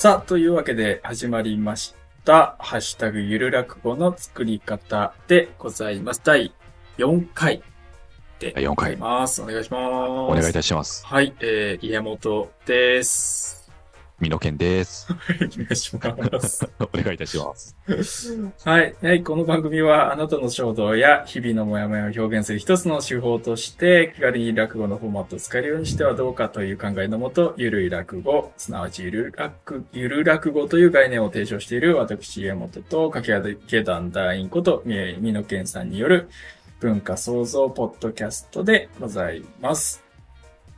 さあ、というわけで始まりました。ハッシュタグゆる落語の作り方でございます。第4回で第4回ございます。お願いします。お願いいたします。はい、えー、家元です。美濃健です。お願いします。お願いいたします。はい。はい。この番組はあなたの衝動や日々のモヤモヤを表現する一つの手法として気軽に落語のフォーマットを使えるようにしてはどうかという考えのもと、ゆるい落語、すなわちゆる落、ゆる落語という概念を提唱している私、家元と掛け上げ団団員こと、みのけんさんによる文化創造ポッドキャストでございます。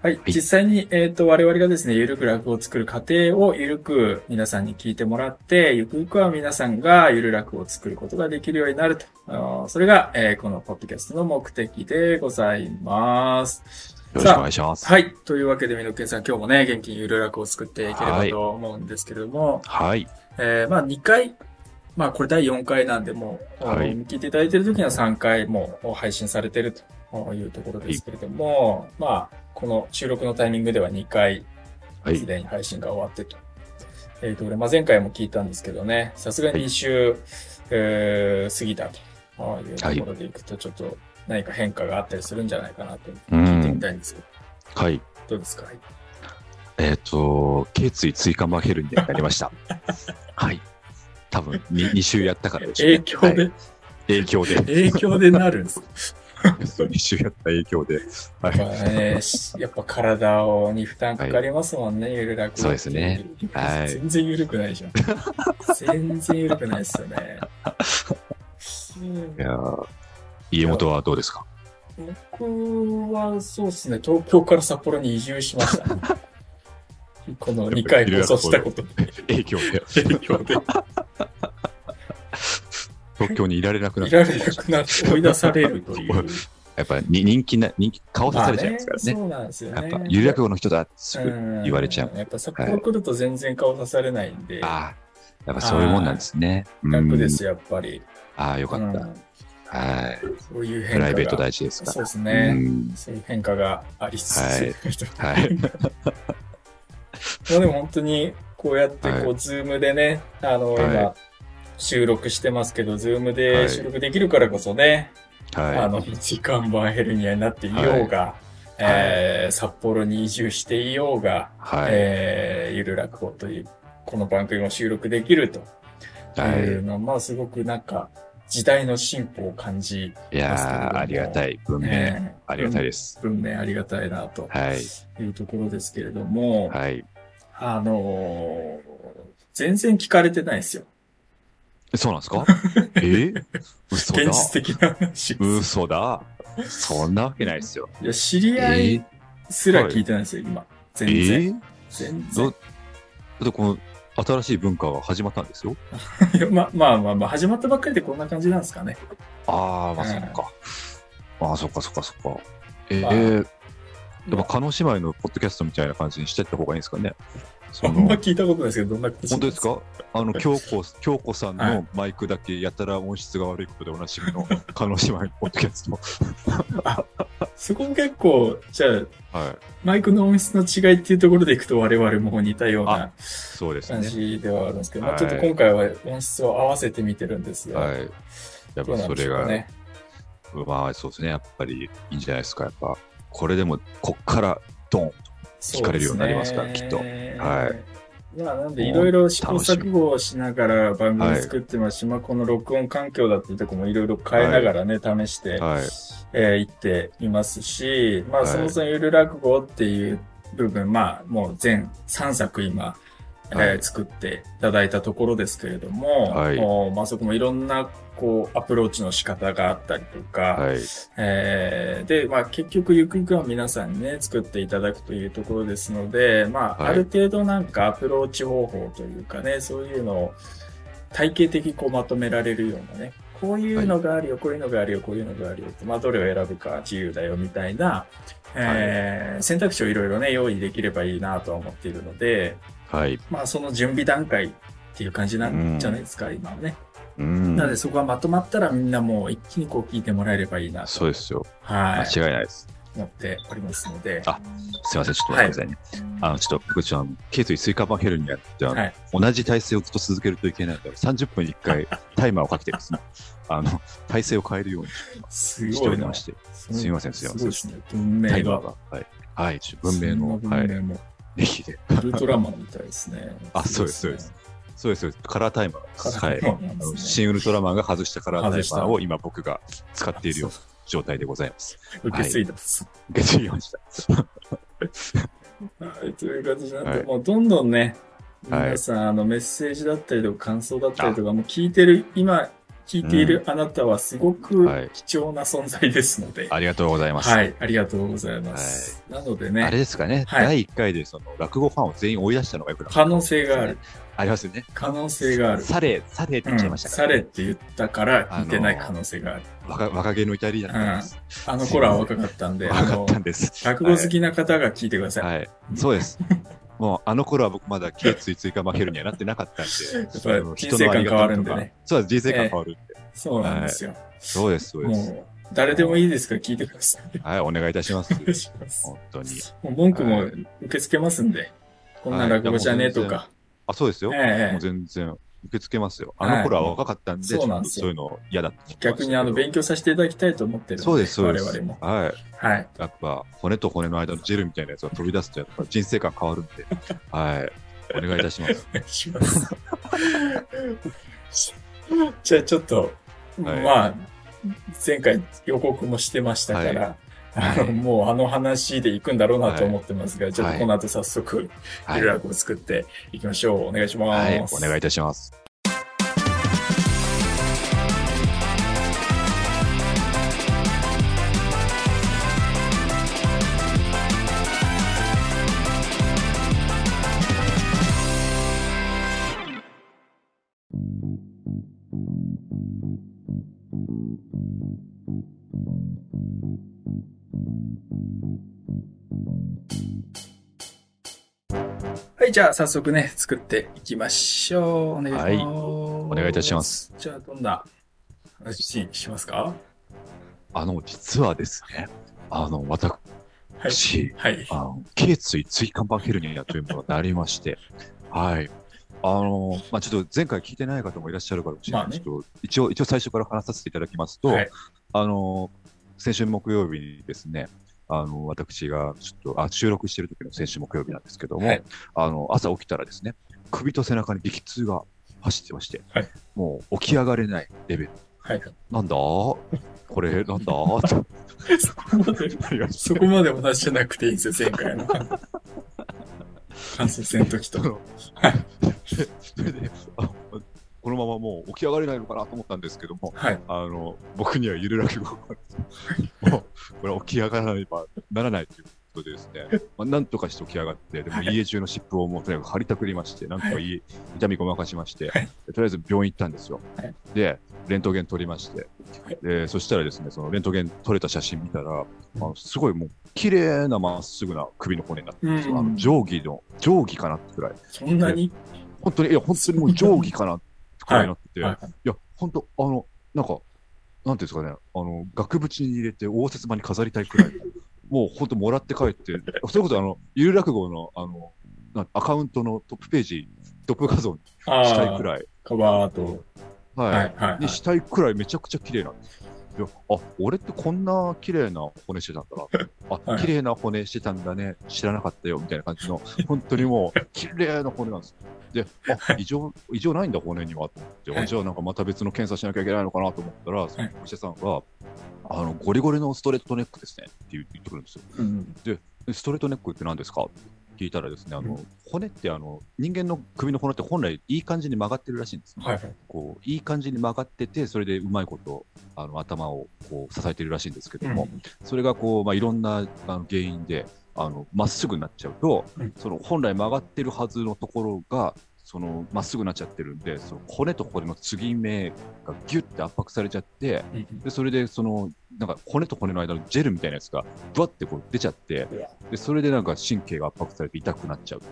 はい。実際に、えっ、と、我々がですね、ゆるく落語を作る過程をゆるく皆さんに聞いてもらって、ゆくゆくは皆さんがゆる落語を作ることができるようになると。それが、えーこのポッドキャストの目的でございます。よろしくお願いします。はい。というわけで、みのけんさん、今日もね、元気にゆる落語を作っていければと思うんですけれども、はい。えーまあ2回、まあこれ第4回なんで、もう、はい聞いていただいている時には3回もう配信されているというところですけれども、まあ、この収録のタイミングでは2回、はいす。でに配信が終わってと。えーと、まあ前回も聞いたんですけどね、さすがに2週、えー過ぎたというところでいくと、ちょっと何か変化があったりするんじゃないかなとう聞いてみん。たいんですけど、はい。どうですか？えっ、と、頸椎椎間板ヘルニアになりました。はい。多分に、2週やったからでしょうね影響で、はい影響で。影響でなるんです2週やった影響で。はやっい。ぱね、しやっぱ体をに負担かかりますもんね、ゆる楽そうですね。はい全然ゆるくないじゃん。全然ゆるくないですよね。いやー家元はどうですか？僕はそうですね、東京から札幌に移住しましたね。この2回放送したことに影響で。影響で、東京にいられなくなっいた。られなくなって追い出されるという。やっぱり人気な、人気、顔さされちゃいますからね。そうなんですよね。やっぱ、有楽語の人だってすぐん言われちゃう。やっぱ札幌来ると全然顔さされないんで、ああ、やっぱそういうもんなんですね。よ。楽です、やっぱり。ああ、よかった。うんはい。そういう変化が。プライベート大事ですから。そうですね。うんそういう変化がありつつ。はい はい。まあでも本当にこうやってこう、はいズームでね、あの、はい今、収録してますけど、ズームはいで収録できるからこそね、あはの、椎間板ヘルニアになっていようが、えー札幌に移住していようが、い。はい。えーゆる落語という、この番組も収録できるとはい。いうのは、まあすごくなんか、時代の進歩を感じ、いやー、ありがたい。文明。えーありがたいです。文明ありがたいなとはい。いうところですけれども、はい。あのー全然聞かれてないですよ。そうなんですか？え？ー嘘だ現。実的な話。嘘だ。そんなわけないですよ。いや、知りえ合いーすら聞いてないですよ、今。え全然。ー全ど然。だってこの新しい文化が始まったんですよ。いやままあまあまあ、始まったばっかりでこんな感じなんですかね。ああ、まあうんそっか。ああ、そっかそっかそっか。えまあー、やっぱ、カノ姉妹のポッドキャストみたいな感じにしてった方がいいんですかね？そあんま聞いたことないですけど、どんな本当ですか？あの、京子、京子さんはいのマイクだけやたら音質が悪いことでおなじみの、カノ姉妹のポッドキャスト。そこも結構、じゃあ、はい。マイクの音質の違いっていうところでいくと我々も似たようなそうですね。感じではあるんですけど、まあ、はいちょっと今回は音質を合わせてみてるんですが、はい。やっぱそれが、ね。まあそうですね。やっぱりいいんじゃないですか。やっぱ、これでも、こっから、ドン聞かれるようになりますからねきっと。はい。まあ、なんでいろいろ試行錯誤をしながら番組作ってますし、まあこの録音環境だっていうところもいろいろ変えながらね、試して、はい。えー行っていますし、まあはい。そもそもゆる落語っていう部分、まあもう全3作今、えーはい作っていただいたところですけれども、はい。まあそこもいろんなこうアプローチの仕方があったりとか、はい。えーで、まあ結局ゆくゆくは皆さんにね、作っていただくというところですので、まあ、はい。ある程度なんかアプローチ方法というかね、そういうのを体系的にこうまとめられるようなね、こういうのがあるよ、こういうのがあるよ、こういうのがあるよって、まあどれを選ぶか自由だよみたいな、えー選択肢をいろいろね、用意できればいいなとは思っているので、はい。まあその準備段階っていう感じなんじゃないですか、今はね。うんなのでそこがまとまったらみんなもう一気にこう聞いてもらえればいいなと、そうですよ。はい、間違いないです。思っておりますので、あすいません、ちょっと待ってくださいね。あの、ちょっと、僕、ちょっと、頸椎椎間板ヘルニアって、はい同じ体勢をずっと続けるといけないので、30分に1回 タイマーをかけてですね、あの、体勢を変えるようにしておりまして、すいませんすいませんすごいですね。文明が。タイマーが。はい。はい、文明の、文明もネギで。ウルトラマンみたいですね。あそうですそうです。そうです、そうです。カラータイマーです。はい。新ウルトラマンが外したカラータイマー外を今僕が使っているような状態でございます。受け継いでます。受け継ぎました。はい、という形になって、はいもうどんどんね、はい皆さん、あの、メッセージだったりとか、感想だったりとか、もう聞いてる、今、聞いているあなたはすごくはい貴重な存在ですので、ありがとうございます。はい、ありがとうございます。なのでね、あれですかね、はい第1回でその落語ファンを全員追い出したのがよく可能性がある。ありますよね。可能性がある。サレ、サレって言っちゃいましたから、ねされって言ったから聞いてない可能性がある。若若気の至りだったんです。あの頃は若かったんで、若かった、んです。落語好きな方が聞いてください、はい。そうです。もうあの頃は僕まだ頸椎椎間板ヘルニアになってなかったんで、ぱりあの人生観変わるんでね。そうです、人生観変わるんで。そうなんですよ。そうです、そうです。誰でもいいですから聞いてください。はい、お願いいたします。本当に。もう文句もはい受け付けますんで、こんな落語じゃねえとか。あ、そうですよ。ええもう全然受け付けますよ。あの頃は若かったんで、そうなんですよちょっとそういうの嫌だった。逆にあの、勉強させていただきたいと思ってるそうです、そうです。我々も。はい。はい。やっぱ、骨と骨の間のジェルみたいなやつが飛び出すと、やっぱ人生観変わるんで、はい。お願いいたします。お願いします。じゃあちょっと、はいまあ、前回予告もしてましたから、あの、はい もうあの話で行くんだろうなと思ってますが、ちょっとこの後早速、はい。ルラクを作っていきましょう。お願いします。はい。お願いいたします。はい、じゃあ早速ね、作っていきましょう。お願いします。はいお願いいたします。じゃあ、どんな話しますか？あの、実はですね、あの、私、はい。あの、頸椎椎間板ヘルニアというものがなりまして、はい。あの、まあ、ちょっと前回聞いてない方もいらっしゃるかもしれない。まあねちょっと一応、一応最初から話させていただきますと、はいあの、先週木曜日にですね、あの、私がちょっと、あ、収録してる時の先週木曜日なんですけども、はいあの、朝起きたらですね、首と背中に激痛が走ってまして、はいもう起き上がれないレベル。はい。なんだ？これ、なんだ？とそこまで、そこまで同じじゃなくていいんですよ、前回の。関節戦の時と。それであこのままもう起き上がれないのかなと思ったんですけども、はい。あの僕にはゆるらき語がもうこれは起き上がらねばならないということでですね、まあ、なんとかして起き上がって、でも家中の湿布をもうとにかく張りたくりまして、なんとか家、痛みごまかしまして、はい。でとりあえず病院行ったんですよ。はい。で、レントゲン撮りまして、はい。でそしたらですね、そのレントゲン撮れた写真見たら、あのすごいもう綺麗なまっすぐな首の骨になってるんですよ。うん。あの定規の、定規かなってくらい。そんなに？本当に、いや、本当にもう定規かなっていになってて、い、はいや、本当、あの、なんか、なんていうんですかね、あの、額縁に入れて応接間に飾りたいくらい、もう本当もらって帰って、それこそあの、ゆる落語の、あの、なアカウントのトップページ、トップ画像にあしたいくらい、カバーと。はい、はい。はい。にしたいくらいめちゃくちゃ綺麗なんです。いや、あ、俺ってこんな綺麗な骨してたんだな。あ、はい綺麗な骨してたんだね。知らなかったよ。みたいな感じの、本当にもう、綺麗な骨なんです。で、あ、異常、異常ないんだ、骨には。って、はいあじゃあなんかまた別の検査しなきゃいけないのかなと思ったら、そのはいお医者さんが、あの、ゴリゴリのストレートネックですね。って言ってくるんですよ。うん。でストレートネックって何ですか？って聞いたらですね、あの、うん骨ってあの、人間の首の骨って本来いい感じに曲がってるらしいんですね。はい。はい。こういい感じに曲がってて、それでうまいことあの頭をこう支えているらしいんですけども、それがこう、まあ、いろんなあの原因であのまっすぐになっちゃうと、うんその本来曲がってるはずのところがそのまっすぐになっちゃってるんで、その骨と骨の継ぎ目がギュッて圧迫されちゃって、うんでそれでそのなんか骨と骨の間のジェルみたいなやつがぶわってこう出ちゃって、でそれでなんか神経が圧迫されて痛くなっちゃうと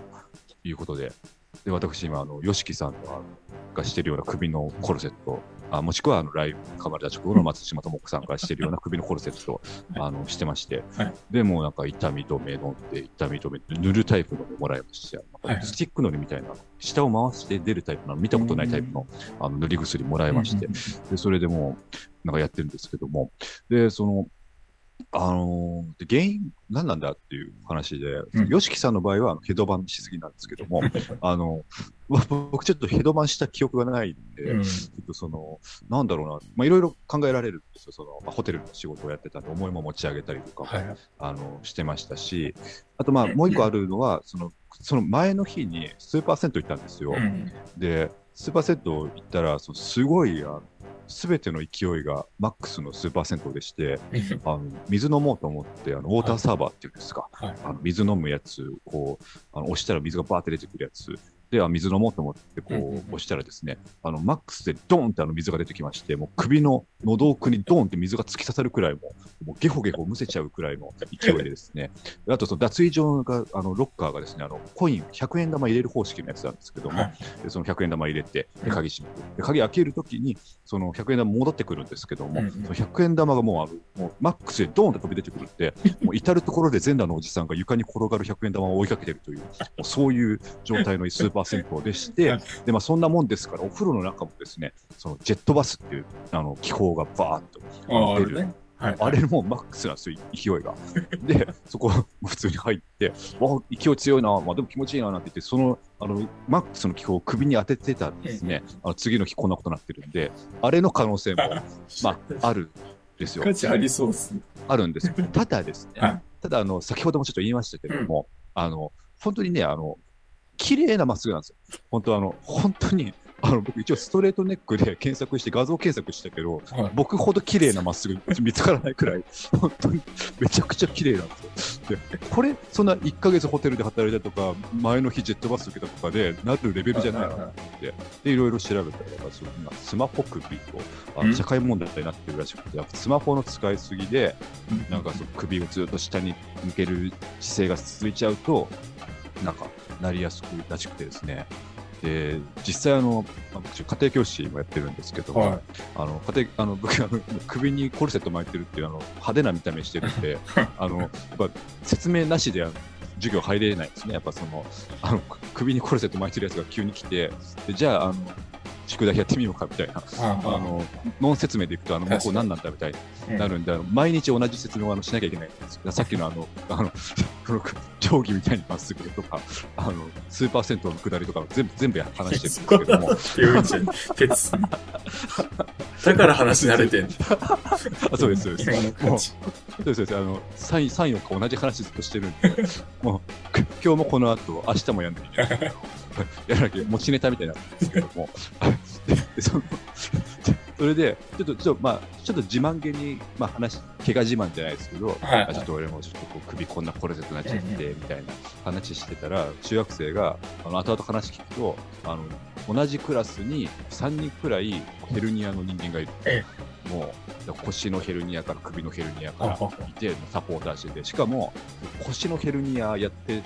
いうことで、で、私今、あの、ヨシキさんががしてるような首のコルセット、あもしくはあのライブ、カマルダ直後の松島智子さんがしてるような首のコルセットを、あのしてまして、はい。でもうなんか痛み止め飲んで、痛み止め塗るタイプのももらいまして、スティックのりみたいな、下を回して出るタイプの、見たことないタイプのあの塗り薬もらいまして、で、それでもう、なんかやってるんですけども、で、その、あのーで原因何なんだっていう話で、うんヨシキさんの場合はあのヘドバンしすぎなんですけども、あの、わ僕ちょっとヘドバンした記憶がないんで、うんちょっとその、なんだろうな、まあ、いろいろ考えられるんですよ。その、まあホテルの仕事をやってたんで、思いも持ち上げたりとかも、はい。あの、してましたし、あとまあ、もう一個あるのは、その、その前の日にスーパー銭湯行ったんですよ。うんで、スーパー銭湯行ったら、そのすごい、すべての勢いがマックスのスーパー銭湯でして、あの水飲もうと思って、あのウォーターサーバーっていうんですか、はい。あの水飲むやつ、こう、あの押したら水がバーって出てくるやつ。では水飲もうと思ってこう押したらですね、あのマックスでドーンってあの水が出てきまして、もう首の喉奥にドーンって水が突き刺さるくらいも、もうゲホゲホむせちゃうくらいの勢いでですね、あとその脱衣所が、あのロッカーがですね、あのコイン100円玉入れる方式のやつなんですけども、はい。でその100円玉入れて、うん。で鍵閉めて、で鍵開けるときに、その100円玉戻ってくるんですけども、うんうん。その100円玉がもうあのもうマックスでドーンと飛び出てくるって、もう至る所で全裸のおじさんが床に転がる100円玉を追いかけてるという、もうそういう状態のスーパー銭湯でして、でまあ、そんなもんですから、お風呂の中もですね、そのジェットバスっていうあの気泡がバーッとああ、あ出る。はい。あれもマックスなんですよ、勢いが。で、そこ普通に入って、わあ、勢い強いな、まあ、でも気持ちいいななんて言って、その、あの、マックスの気泡を首に当ててたんですね。あの次の日こんなことになってるんで、あれの可能性も、まあ、あるんですよ。ありそうっすね。あるんです。ただですね、はいただ、あの、先ほどもちょっと言いましたけれども、あの、本当にね、あの、綺麗なまっすぐなんですよ。本当あの、本当に、あの、僕一応ストレートネックで検索して画像検索したけど、はい。僕ほど綺麗なまっすぐ 見つからないくらい、本当にめちゃくちゃ綺麗なんですよ。で、これ、そんな1ヶ月ホテルで働いたとか、前の日ジェットバス受けたとかでなるレベルじゃないなと思って、で、いろいろ調べたら、その今スマホ首と、あうんの社会問題になってるらしくて、スマホの使いすぎで、なんかその首をずっと下に向ける姿勢が続いちゃうと、なんかなりやすくらしくてですね。で、実際あの、家庭教師もやってるんですけども、はい。あの、家庭、あの、僕、あの、首にコルセット巻いてるっていう、あの、派手な見た目してるんで、あの、やっぱ、説明なしで、授業入れないんですね。やっぱその、あの、首にコルセット巻いてるやつが急に来て、でじゃあ、あの、宿題やってみようかみたいな、ああの、ノン説明でいくと、あの、もうこう何なんだみたいになるんで、毎日同じ説明をしなきゃいけないんですよさっきのあの、あの、この定規みたいにまっすぐとか、あの、スーパー銭湯の下りとかを全部、全部話してるんですけども。だから話慣れてんそうです、そうです。今の感じ。そうです、そうです。あの、3、3、4日同じ話ずっとしてるんで、もう、く今日もこの後、明日もやんなきゃいけない。やらなきゃ、持ちネタみたいになってるんですけども、その、それで、ちょっと、ちょっと、まあ、ちょっと自慢げに、まあ話、怪我自慢じゃないですけど、はいあちょっと俺もちょっとこう首こんなコルセットになっちゃって、みたいな話してたら、中学生が、あの、後々話聞くと、あの、同じクラスに3人くらいヘルニアの人間がいる。えもう、腰のヘルニアから首のヘルニアからあいて、サポーターしてて、しかも、腰のヘルニアやって、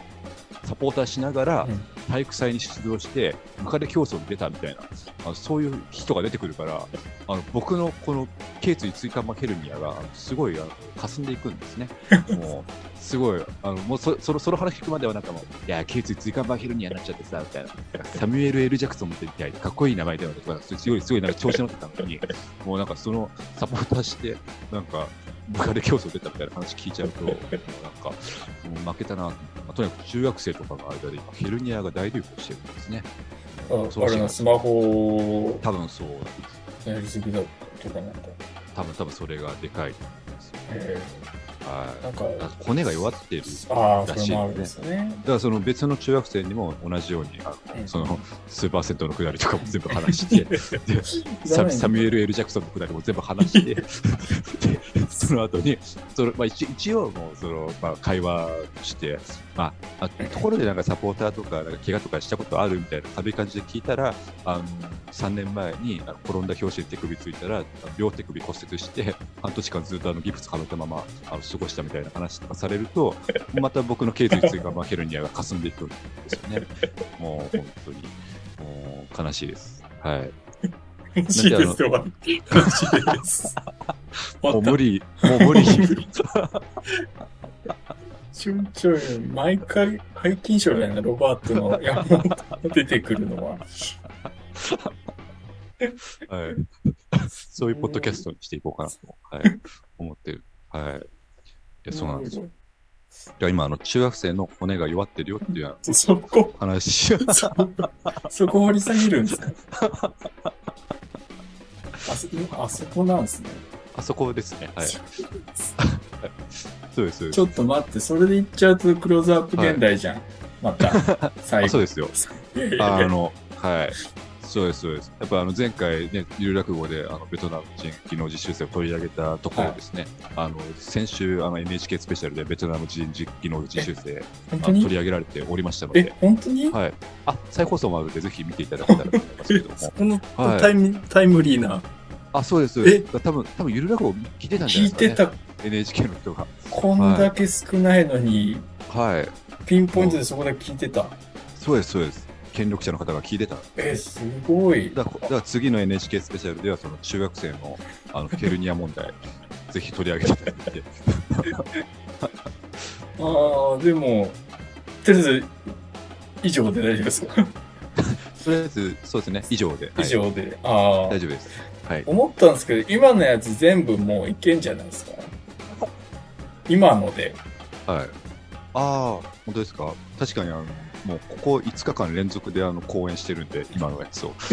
サポーターしながらうん、体育祭に出場して、ムカデ競争に出たみたいな、あのそういう人が出てくるから、あの僕のこの頸椎椎間板ヘルニアが、すごいあの霞んでいくんですね。もう、すごい、あのもうそそのその話聞くまではなんかもう、いや、頸椎椎間板ヘルニアになっちゃってさ、みたいな。サミュエル・エル・ジャクソンみたいな、かっこいい名前だよねとか、すごい、すごいなんか調子乗ってたのに、もうなんかそのサポーターして、なんか、ムカデ競争出たみたいな話聞いちゃうと、なんか、もう負けたな、まあとにかく中学生とかの間で今、ヘルニアが大流行してるんですね。ああれのスマホを多分そう、やりすぎだとかなんか。多分多分それがでかいと思いますよね。えはい。ーなんか、あ骨が弱ってる。ああ、らしいそれもあるんですね。だからその別の中学生にも同じように、あのうんそのスーパー銭湯のくだりとかも全部話して、で ササミュエル・エル・ジャクソンのくだりも全部話して、で その後に、そのまあ、一一応もうその、まあ、会話して、まあ、あところでなんかサポーターとかなんか怪我とかしたことあるみたいな軽い感じで聞いたら、あの3年前に転んだ拍子で手首ついたら、両手首骨折して、半年間ずっとあのギプスはめたままあの過ごしたみたいな話とかされると、また僕の頸椎が負けるには霞んでいくんですよね。もう本当に、もう悲しいです。はい。楽しいですよ。楽しいです。もう無理、もう無理。ちょいちょい、毎回、背筋症みたいなロバートの山本が出てくるのは、はい。そういうポッドキャストにしていこうかなと、はい、思ってる。はい。いや、そうなんですよ。いや、今、あの、中学生の骨が弱ってるよっていうそこ、話。そそこ掘り下げるんですか？あそあそこなんですね。あそこですね。はい。そうです、そうですち。ょっと待って、それで言っちゃうとクローズアップ現代じゃん。また、最あそう後。ですよ。あの、はい。そうです、そうです。やっぱあの前回ね、ゆる落語であのベトナム人技能実習生を取り上げたところですね。あの、先週あの NHK スペシャルでベトナム人技能実習生取り上げられておりましたのえで、、本当に？はい。あ、再放送もあるのでぜひ見ていただけたらと思いますけども そ。このはいタイム,、タイムリーな、あ、そうです。そうです多分、多分ゆる落語聞いてたんじゃないですか、ね。てた、NHK の人が。こんだけ少ないのに、はい。ピンポイントでそこで聞いてた。そうです、そうです。権力者の方が聞いてた。え、すごい。だから次の NHK スペシャルではその中学生のあのヘルニア問題 ぜひ取り上げていただいて ああ、でも、とりあえず、以上で大丈夫ですか？とりあえずそうですね以上で、はい以上で。ああ大。丈夫ですはい思ったんですけど、今のやつ全部もういけんじゃないですか？今ので。はいああ本当ですか？確かにあのもうここ5日間連続であの講演してるんで今のやつを。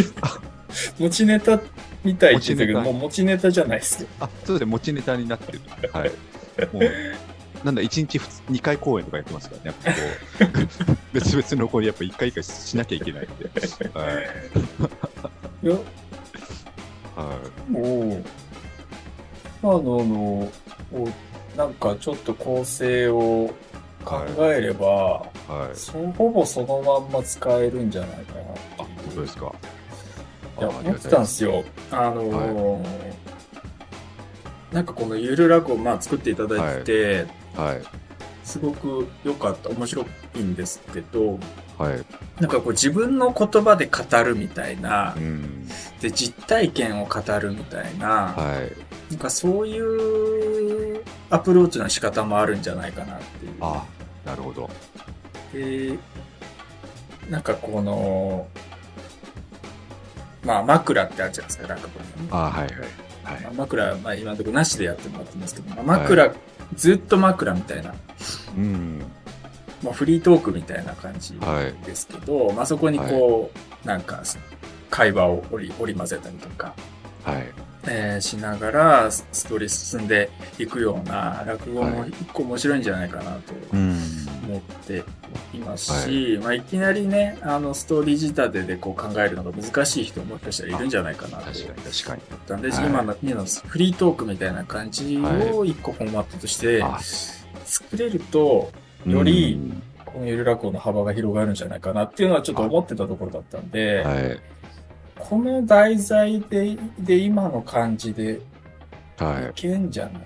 持ちネタみたいって言ってたけど、もう持ちネタじゃないですよ。あそうですね持ちネタになってる。はい。もうなんだ1日2回公演とかやってますからねやっぱこう。別々のこうやっぱ1回1回しなきゃいけないんで。はい。いや、はい。もう、まあ、あの、なんかちょっと構成を考えれば、はい。そほぼそのまんま使えるんじゃないかなあ本当ですか。いや、あ思ってたんですよ。あのーなんかこのゆるラグをまあ作っていただいて、はい。すごく良かった、面白いんですけど、はい。なんかこう自分の言葉で語るみたいなう、ん。で、実体験を語るみたいな、はい。なんかそういうアプローチの仕方もあるんじゃないかなっていう。あなるほどで、なんかこの、まあ枕ってあるじゃないですか、落語にね。あはいはい。はい。まあ枕、まあ今のところなしでやってもらってますけど、まあ枕、ずっと枕みたいな、うん。まあフリートークみたいな感じはい。ですけど、まあそこにこう、なんか会話を織り織り交ぜたりとか、はいえーしながらスストーリー進んでいくような落語もはい。一個面白いんじゃないかなとうん思っていますし、い。まあ、いきなりねあのストーリー仕立てでこう考えるのが難しい人ももしかしたらいるんじゃないかなと確かに確かに。思ったんで、はい。今のフリートークみたいな感じを一個フォーマットとしてあ。作れるとよりうんこのゆる落語の幅が広がるんじゃないかなっていうのはちょっと思ってたところだったんで、はいこの題材でで今の感じではいいけんじゃない？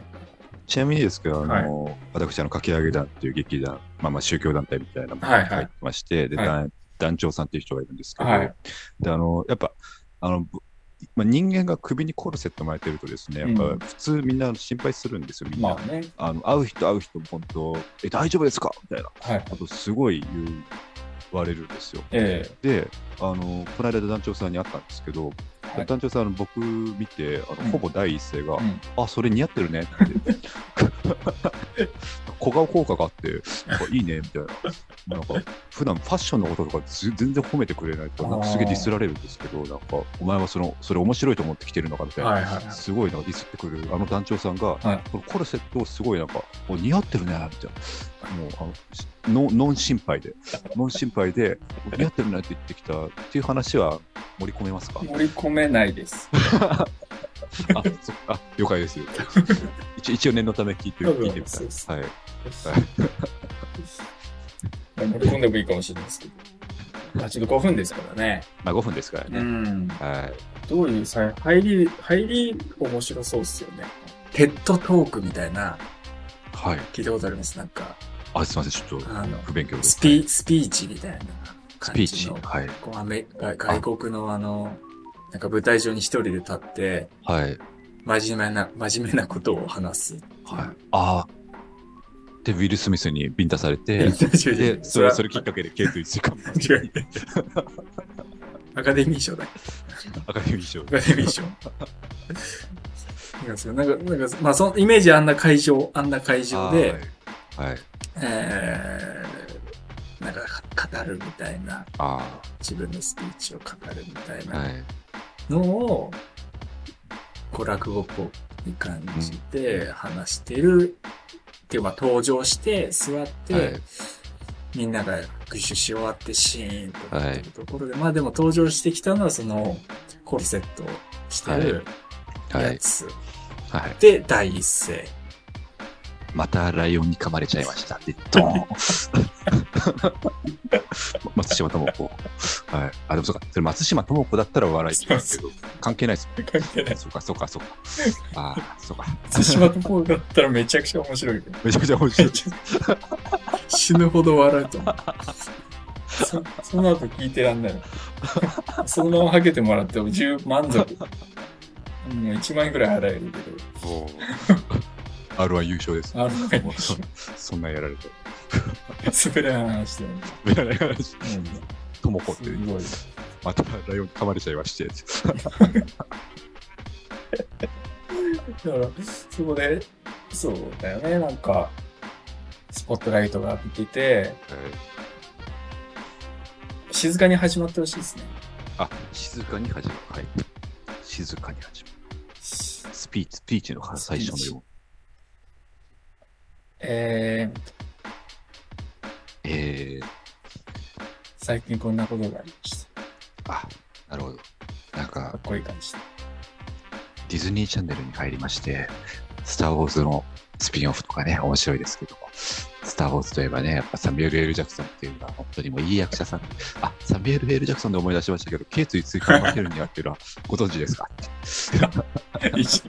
ちなみにですけど、あの、私、あの、かき上げ団っていう劇団、まあまあ宗教団体みたいなものはいはいに入ってまして、で、はい団団長さんっていう人がいるんですけど、はいで、あの、やっぱ、あの、ぶまあ、人間が首にコルセット巻いてるとですね、やっうんぱ普通みんな心配するんですよ、みんな。まあね。あの会う人会う人、本当、え、大丈夫ですか？みたいな。はい。あと、すごい言われるんですよ。えで、あの、この間団長さんに会ったんですけど、はい団長さん、あの僕見て、あのうんほぼ第一声が、うんあ、それ似合ってるねって。小顔効果があって、なんかいいね、みたいな。なんか、普段ファッションのこととかず全然褒めてくれないと、なんかすげえディスられるんですけど、なんか、お前はその、それ面白いと思ってきてるのかみたいな。はいはいはい。すごいなんかディスってくるあの団長さんが、はいこのコルセットをすごいなんか、お似合ってるね、みたいな。もうあのしノンノン心配で、ノン心配で、似合ってるねって言ってきたっていう話は盛り込めますか？盛り込めないです。あ、そっか。あ了解です。一一応念のため聞いて聞いてみたい。はい。盛り込んでもいいかもしれないですけど。まあちょっと5分ですからね。まあ5分ですからね。ん。はい。どういうさ、入り、入り面白そうっすよね。テッドトークみたいな、はい。聞いたことあります？なんか、あ、すいません。ちょっとあの、不勉強です。スピ、スピーチみたいなスピーチ。はい。こうアメ外外国のあの、なんか舞台上に一人で立って、はい。真面目な、真面目なことを話す。はい。ああ。で、ウィル・スミスにビンタされて、でで、それ、それきっかけで、ケイト1時間 違うアカデミー賞だ。アカデミー賞ア。カデミー賞。なんかそう、なんか、なんか、まあ、そのイメージあんな会場、あんな会場で、はい。はい。えー、なんか語るみたいな、あ自分のスピーチを語るみたい。ないのを、こう落語っぽい感じで話してる、っていうか登場して座って、はいみんながグッシュし終わってシーンとなってるところで、まあでも登場してきたのはそのコルセットをしてるはい。やつはい。で第一声。またライオンに噛まれちゃいました。で、ドーン 松島智子。はい。あ、でもそうか。それ松島智子だったら笑いですけど、関係ないです関係ない。そうか、そうか、そうか。ああ、そうか。津島とこうだったらめちゃくちゃ面白い。めちゃくちゃ面白い。死ぬほど笑うと思う。そその後聞いてらんない。そのままはけてもらっても十満足。もう1万円くらい払えるけおー R1 優勝です。ど、あの前にそそんなんやられて。滑らない話してる。いやいやいや智子ってす、ごい。またライオンに噛まれちゃいまして。だから、そこで、そうだよね、なんか、スポットライトが浴びてて、静かに始まってほしいですね。あ、静かに始まる。はい。静かに始まる。スピーチ、スピーチの最初のよう。えー、えー、最近こんなことがありました。あ、なるほど。なんかかっ、こいい感じで。ディズニーチャンネルに入りまして、スター・ウォーズのスピンオフとかね、面白いですけども、スター・ウォーズといえばね、やっぱサミュエル・エル・ジャクソンっていうのは本当にもういい役者さん。あ、サミュエル・エル・ジャクソンで思い出しましたけど、頸椎追加負けるにはっていうのはご存知ですか いいじ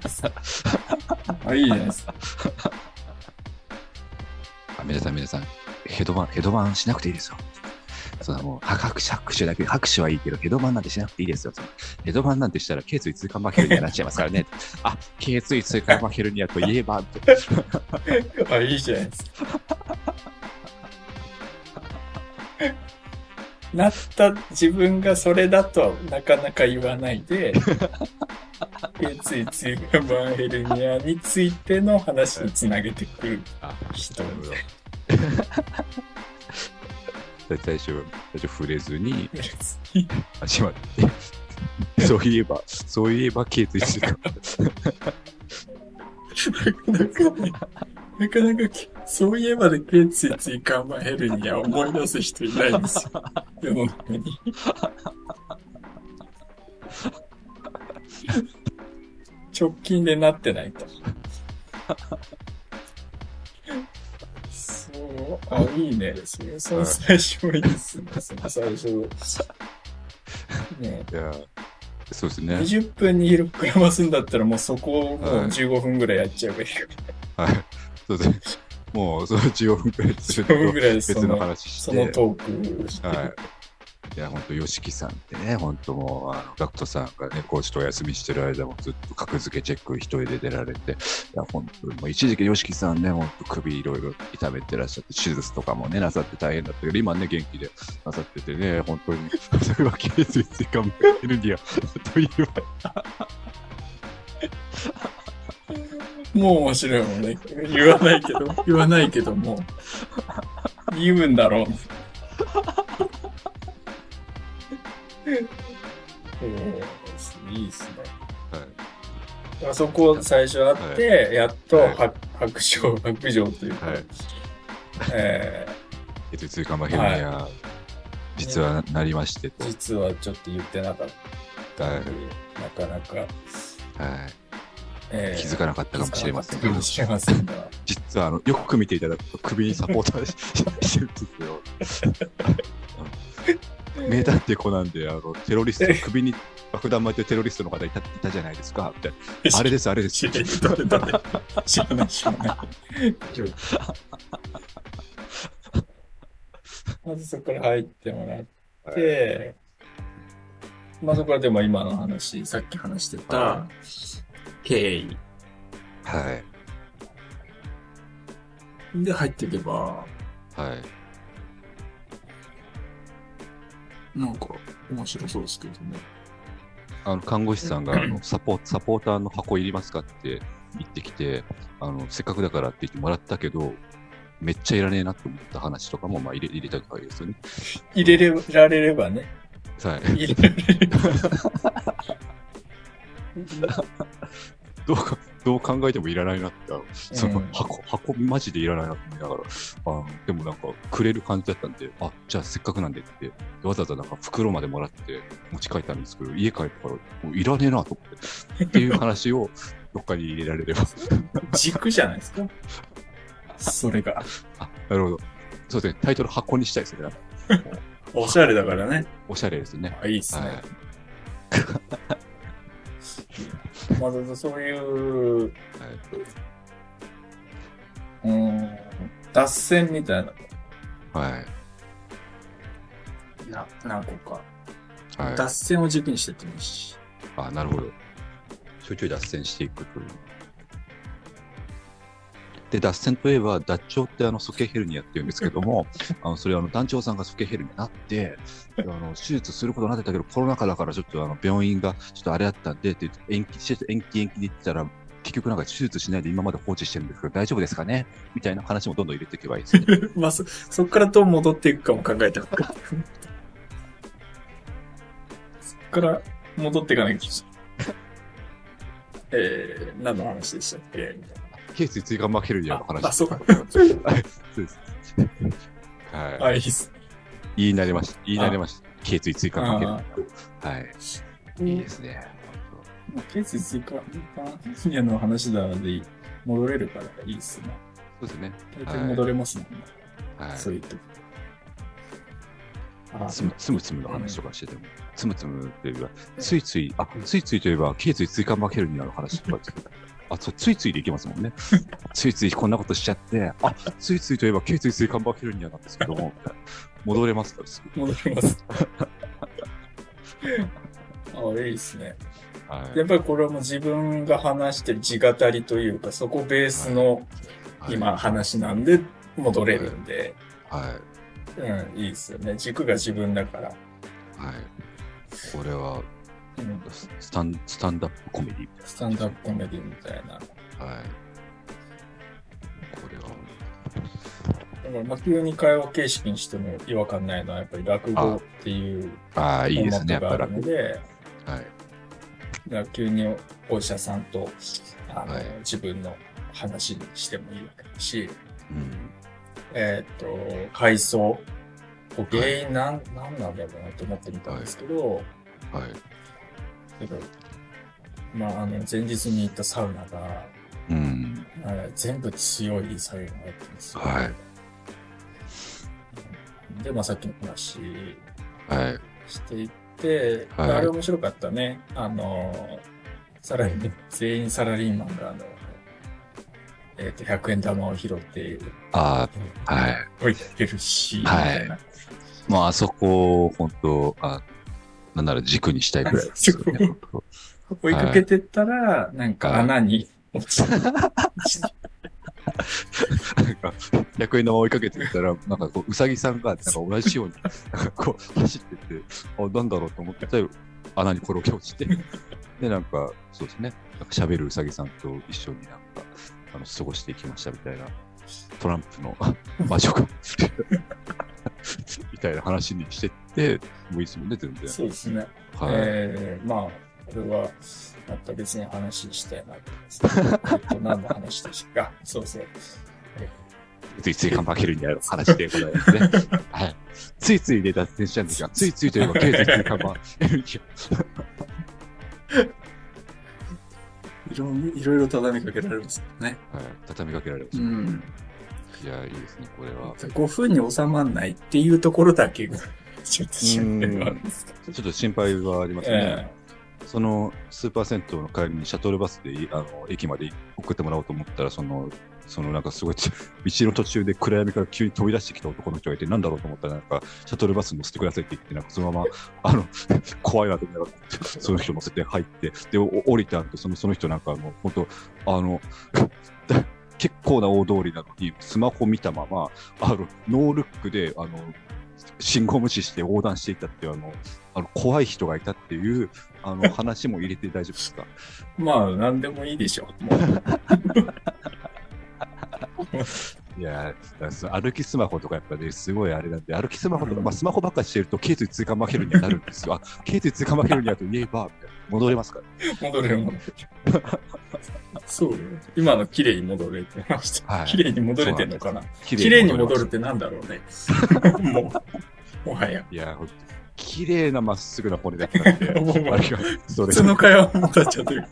ゃないですか。皆さん皆さん、ヘドバン、ヘドバンしなくていいですよ。そのもう、拍手、拍手だけ、拍手はいいけど、ヘドバンなんてしなくていいですよ。そのヘドバンなんてしたら、頸椎追加負けるになっちゃいますからね。あ、頸椎痛感負けるにはといえば、って あ、いいじゃないですか。なった自分がそれだとはなかなか言わないで、ついついヘルニアについての話につなげてくるあ、人最初、最初 触れずに。始まって、そういえば、そういえば。なかなか、なかなか、そういえばで頸椎椎間板ヘルニア思い出す人いないんですよ。世の中に。直近でなってないと。そう、あ、いいね。それ、その最初いいですね。その最初。ねいや、そうですね。20分に膨らますんだったらもうそこをもう15分ぐらいやっちゃえばいいから。はい。そうですね。もう、その15分くらいする15分ぐと別のの話して。そのトークして。はい。いや、本当ヨシキさんってね、本当もう、あの、ガクトさんがね、コーチとお休みしてる間もずっと格付けチェック一人で出られて、いや、本当にもう一時期ヨシキさんね、本当首いろいろ痛めてらっしゃって、手術とかもね、なさって大変だったけど、今ね、元気でなさっててね、本当に、それは頸椎椎間板ヘルニアといえば、もう面白いもんね。言わないけど、言わないけども。言うんだろう。えー、いいですね。はい。あそこ最初あって、やっとはい白白状、白状というか、はいえ頸椎椎間板ヘルニア、実はなりまして。実はちょっと言ってなかったはいなかなかはい。えー気づかなかったかもしれません。が。実はあのよく見ていただくと首にサポーターし してるんですよ。名探偵コナンであのテロリスト首に爆弾巻いてるテロリストの方いたいたじゃないですか。みたいなあれですあれです。知らない、知らない。まずそこから入ってもらって、まあそこからでも今の話、さっき話してたは経緯はいで入っていけば、はいなんか面白そうですけどね。あの看護師さんが あのサポサポーターの箱いりますかって言ってきてあのせっかくだからって言ってもらったけどめっちゃいらねえなって思った話とかもまあ入れ入れたわけですよね。入れられればね。はい、入れられれば。どうかどう考えてもいらないなって、そのうん箱、箱マジでいらないなって思いながら、あのでもなんかくれる感じだったんで、あ、じゃあせっかくなんでってわざわざなんか袋までもらって持ち帰ったんですけど、家帰ってからもういらねえなと思って、っていう話を どっかに入れられれば。軸じゃないですか。それが。あ、なるほど。そうですね、タイトル箱にしたいですね。おしゃれだからね。おしゃれですね。あ、いいっすね。はいまずそういう、はいうん、脱線みたいな、はい。な何個か。はい。脱線を軸にしてってもいいし。あ、なるほど。ちょいちょい脱線していくという。で、脱線といえば、脱腸ってあの、鼠径ヘルニアって言うんですけども、あの、それはあの、団長さんが鼠径ヘルニアになって、あの、手術することになってたけど、コロナ禍だからちょっとあの、病院がちょっとあれだったんで、って延期、延期延期で言ったら、結局なんか手術しないで今まで放置してるんですけど、大丈夫ですかねみたいな話もどんどん入れていけばいいですね。まあ、そ、そっからどう戻っていくかも考えたから。そっから戻っていかなきゃいけない。えー、何の話でしたっけ？みたいなース追加マヘルニアの話。あ、そうか。そうです。はい。あ、いいっす。言い慣れました。言い慣れました。頸椎追加マヘルニあア。はい。いいですね。まあ、ケース追加、フィギュアの話だで戻れるからいいっすね。そうですね。大体戻れますもんね。はい。そういうとつむつむつむの話とかしてても、つむつむっていうか、ついつい、あ、ついついといえば、頸椎追加マヘルニアの話とかですあ、そう、ついついでいけますもんね。ついついこんなことしちゃって、あ、ついついといえば、頸椎椎間板ヘルニアなんですけど戻れますか？ら、すぐ。戻ります。あ、いいっすね。はいやっぱりこれはもう自分が話してる地語りというか、そこベースのはい今話なんで戻れるんで、はい。うん、いいっすよね。軸が自分だから。はい。これは、うん、ススタン、スタンダップコメディみたいスタンダップコメディみたいな。な。はい。これは、だからまあ急に会話形式にしても違和感ないのは、やっぱり落語っていうああ、いいですね、やっぱりで、はい。だから急にお医者さんとあの、はい自分の話にしてもいいわけだし、うん。えっ、と、回想。こう原因なん、なんなんだろうなと思ってみたんですけど、はい。けどまあ、あの、前日に行ったサウナが、うん。えー全部強い作用が入ってるんですよ。はいで、まあ、さっきの話はい。していって、はいあれ面白かったね。あの、さらに、全員サラリーマンが、あの、えっ、と、100円玉を拾ってああ、はい。置いてるし、はいみたいな。まあ、あそこを、本当あ、なんなら軸にしたいくらいですよね。追いかけてったら、なんか穴に落ちた。なんか、100円玉追いかけてったら、なんかこう、うさぎさんが、なんか同じように、なんかこう、走ってて、あ、なんだろうと思ってたら、穴に転げ落ちて、で、なんか、そうですね、なんか喋るうさぎさんと一緒になんか、あの、過ごしていきましたみたいな、トランプの 魔女が、みたいな話にしてって、もういいですもんね、全然。そうですね。はい。えー、まあ、これは、また別に話したいなと思います。えっと、何の話でしたか？そうそう。ついついカンパケルになる話でございますね。はい。ついついで脱線しちゃうんですが、ついついといえば、経済ついカンパケルに。いろいろいろ畳みかけられますね。はい。畳みかけられましん。た。いや、いいですね、これは。5分に収まんないっていうところだけが、ちょっと心配はあるんですけど。ちょっと心配はありますね。えそのスーパー銭湯の帰りにシャトルバスでいあの駅まで送ってもらおうと思ったら、その、そのなんかすごいち、道の途中で暗闇から急に飛び出してきた男の人がいて、なんだろうと思ったら、なんか、シャトルバスに乗せてくださいって言って、なんかそのまま、あの、怖いなと思いながら、その人乗せて入って、で、お降りた後、その、その人なんか、あの、本当あの、結構な大通りなのに、スマホ見たまま、あの、ノールックで、あの、信号無視して横断していったっていう、あの、あの怖い人がいたっていう、あの、話も入れて大丈夫ですか？えまあ、なんでもいいでしょう。もう いや歩きスマホとかやっぱね、すごいあれなんで、歩きスマホとか、まあ、スマホばっかりしてると、頸椎追加負けるにはなるんですよ。あ、頸椎追加負けるにはと言えば、みたいな戻れますか？ら。戻れる戻れる。そうよ。今の綺麗に戻れてました。はい綺麗に戻れてんのかな？綺綺麗に戻るってなんだろうね。もう、もはや。いや綺麗なまっすぐな骨 だけなんで、普通の会話もなっちゃってる。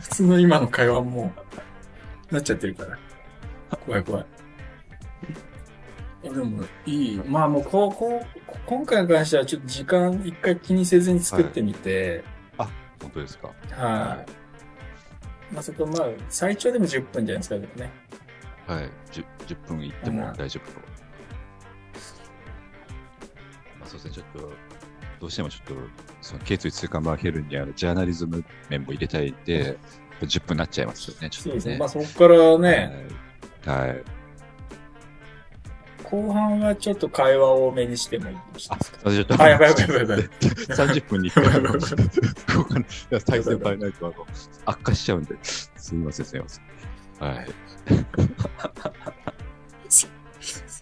普通の今の会話もなっちゃってるから。怖い怖い。あでも、いい。まあもう、こう、こう、今回に関してはちょっと時間一回気にせずに作ってみて、本当ですか？はい。まあそこ、まあ、最長でも10分じゃないですか、でもね。はい。10, 10分いっても大丈夫と。まあ、そうですね、ちょっと、どうしてもちょっと、その、頸椎通過マーヘルにあるジャーナリズム面も入れたいんで、10分になっちゃいますよね、ちょっとね。そうですね。まあそこからね、はい。はい。後半はちょっと会話を多めにしてもいいあちょっと、あやばいやばいやばいやばい 30分に1回、あのここから体勢を変えないと、あの、悪化しちゃうんで、すみません、すみません。はい。そ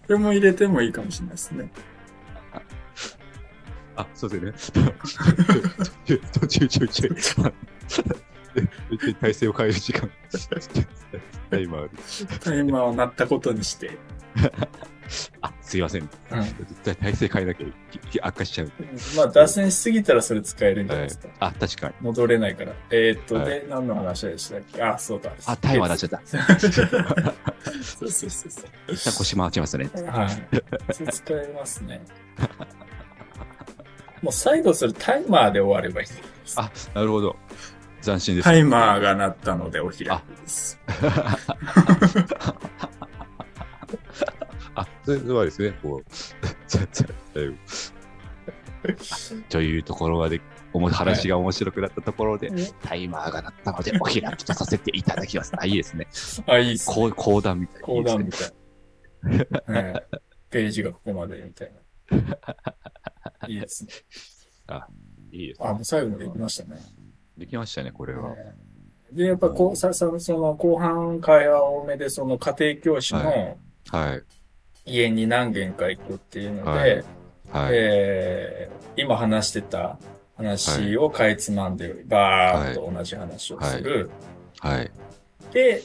れも入れてもいいかもしれないですね。あ、そうですね。途中、途中、途中。で体勢を変える時間。タイマーで。タイマーを鳴ったことにして。あ、すいません。うん。絶対体勢変えなきゃき悪化しちゃう。まあ脱線しすぎたらそれ使えるんじゃないはいですか。。あ、確かに。戻れないから。えーっと、はいで、何の話でしたっけ？あ、そうだ。あ、タイマーなっちゃった。そうそうそうそう。一旦腰回ちますね。はい。それ使えますね。もう最後それタイマーで終わればいいんです。あ、なるほど。斬新です。タイマーが鳴ったのでお開きです。あ、それはですね、こう、ざざだいぶというところまで、おも話が面白くなったところで、タイマーが鳴ったので、お開きとさせていただきます。あ、いいですね。あ、いいっすね。こう講談みたいな。講談みたいな。ねページがここまでみたいな。いいですね。ね。いいですあ、もう最後まで行きましたね。できましたね、これは。で、やっぱこう、さ、さ、その後半会話多めで、その家庭教師はのはい。家に何軒か行くっていうので、はいはい。えー今話してた話をかいつまんで、バーッと同じ話をする。はい。で、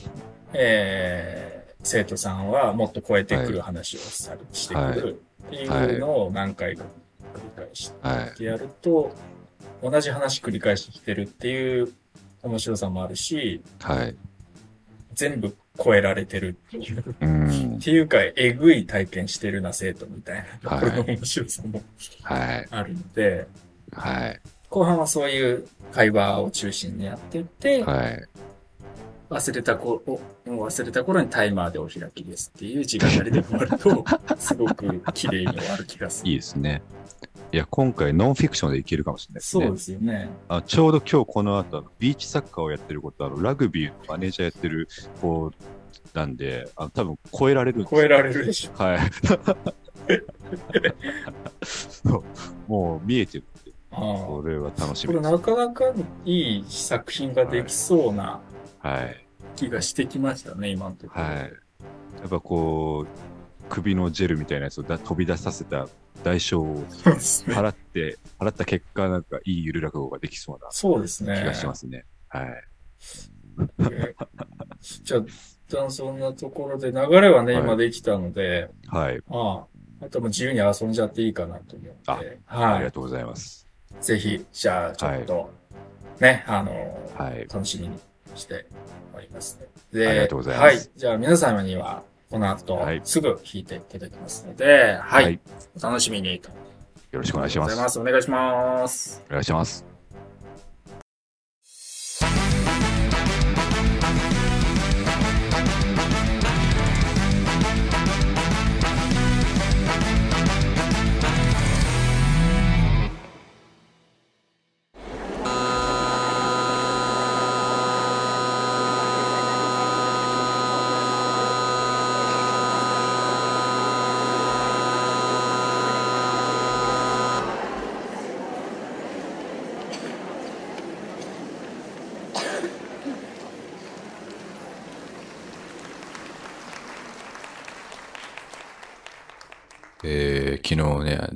えー生徒さんはもっと超えてくる話をされしてくるっていうのを何回か繰り返しはい。てやると、同じ話繰り返してきてるっていう面白さもあるし、はい。全部超えられてるっていう。うんっ。ていうか、えぐい体験してるな、生徒みたいなところのはい面白さもはい。あるので、はい。後半はそういう会話を中心にやってって、はい。忘れた頃、忘れた頃にタイマーでお開きですっていう時間割で終わると、すごく綺麗に終わる気がする。いいですね。いや、今回ノンフィクションでいけるかもしれないですね。そうですよね。あちょうど今日この後、ビーチサッカーをやってること、あのラグビーのマネージャーやってる子なんで、あの多分超えられるんです超えられるでしょ。はい。そうもう見えてるんで、あこれは楽しこれみです。なかなかいい作品ができそうなはい。気がしてきましたね、今のところ。はい。やっぱこう、首のジェルみたいなやつをだ飛び出させた代償を。払って、払った結果、なんかいいゆる落語ができそうなそうですね。気がしますね。はい。えじゃあ、一旦そんなところで、流れはね、はい今できたので、はい。ああ、あともう自由に遊んじゃっていいかなと思って、あはありがとうございます。い。ぜひ、じゃあ、ちょっと、ね、あの、はい。楽しみにしております。ありがとうございますはい。じゃあ皆様には、この後はい、すぐ弾いていただきますので、はい。はいお楽しみにと。よろしくお願いします。お願いします。お願いします。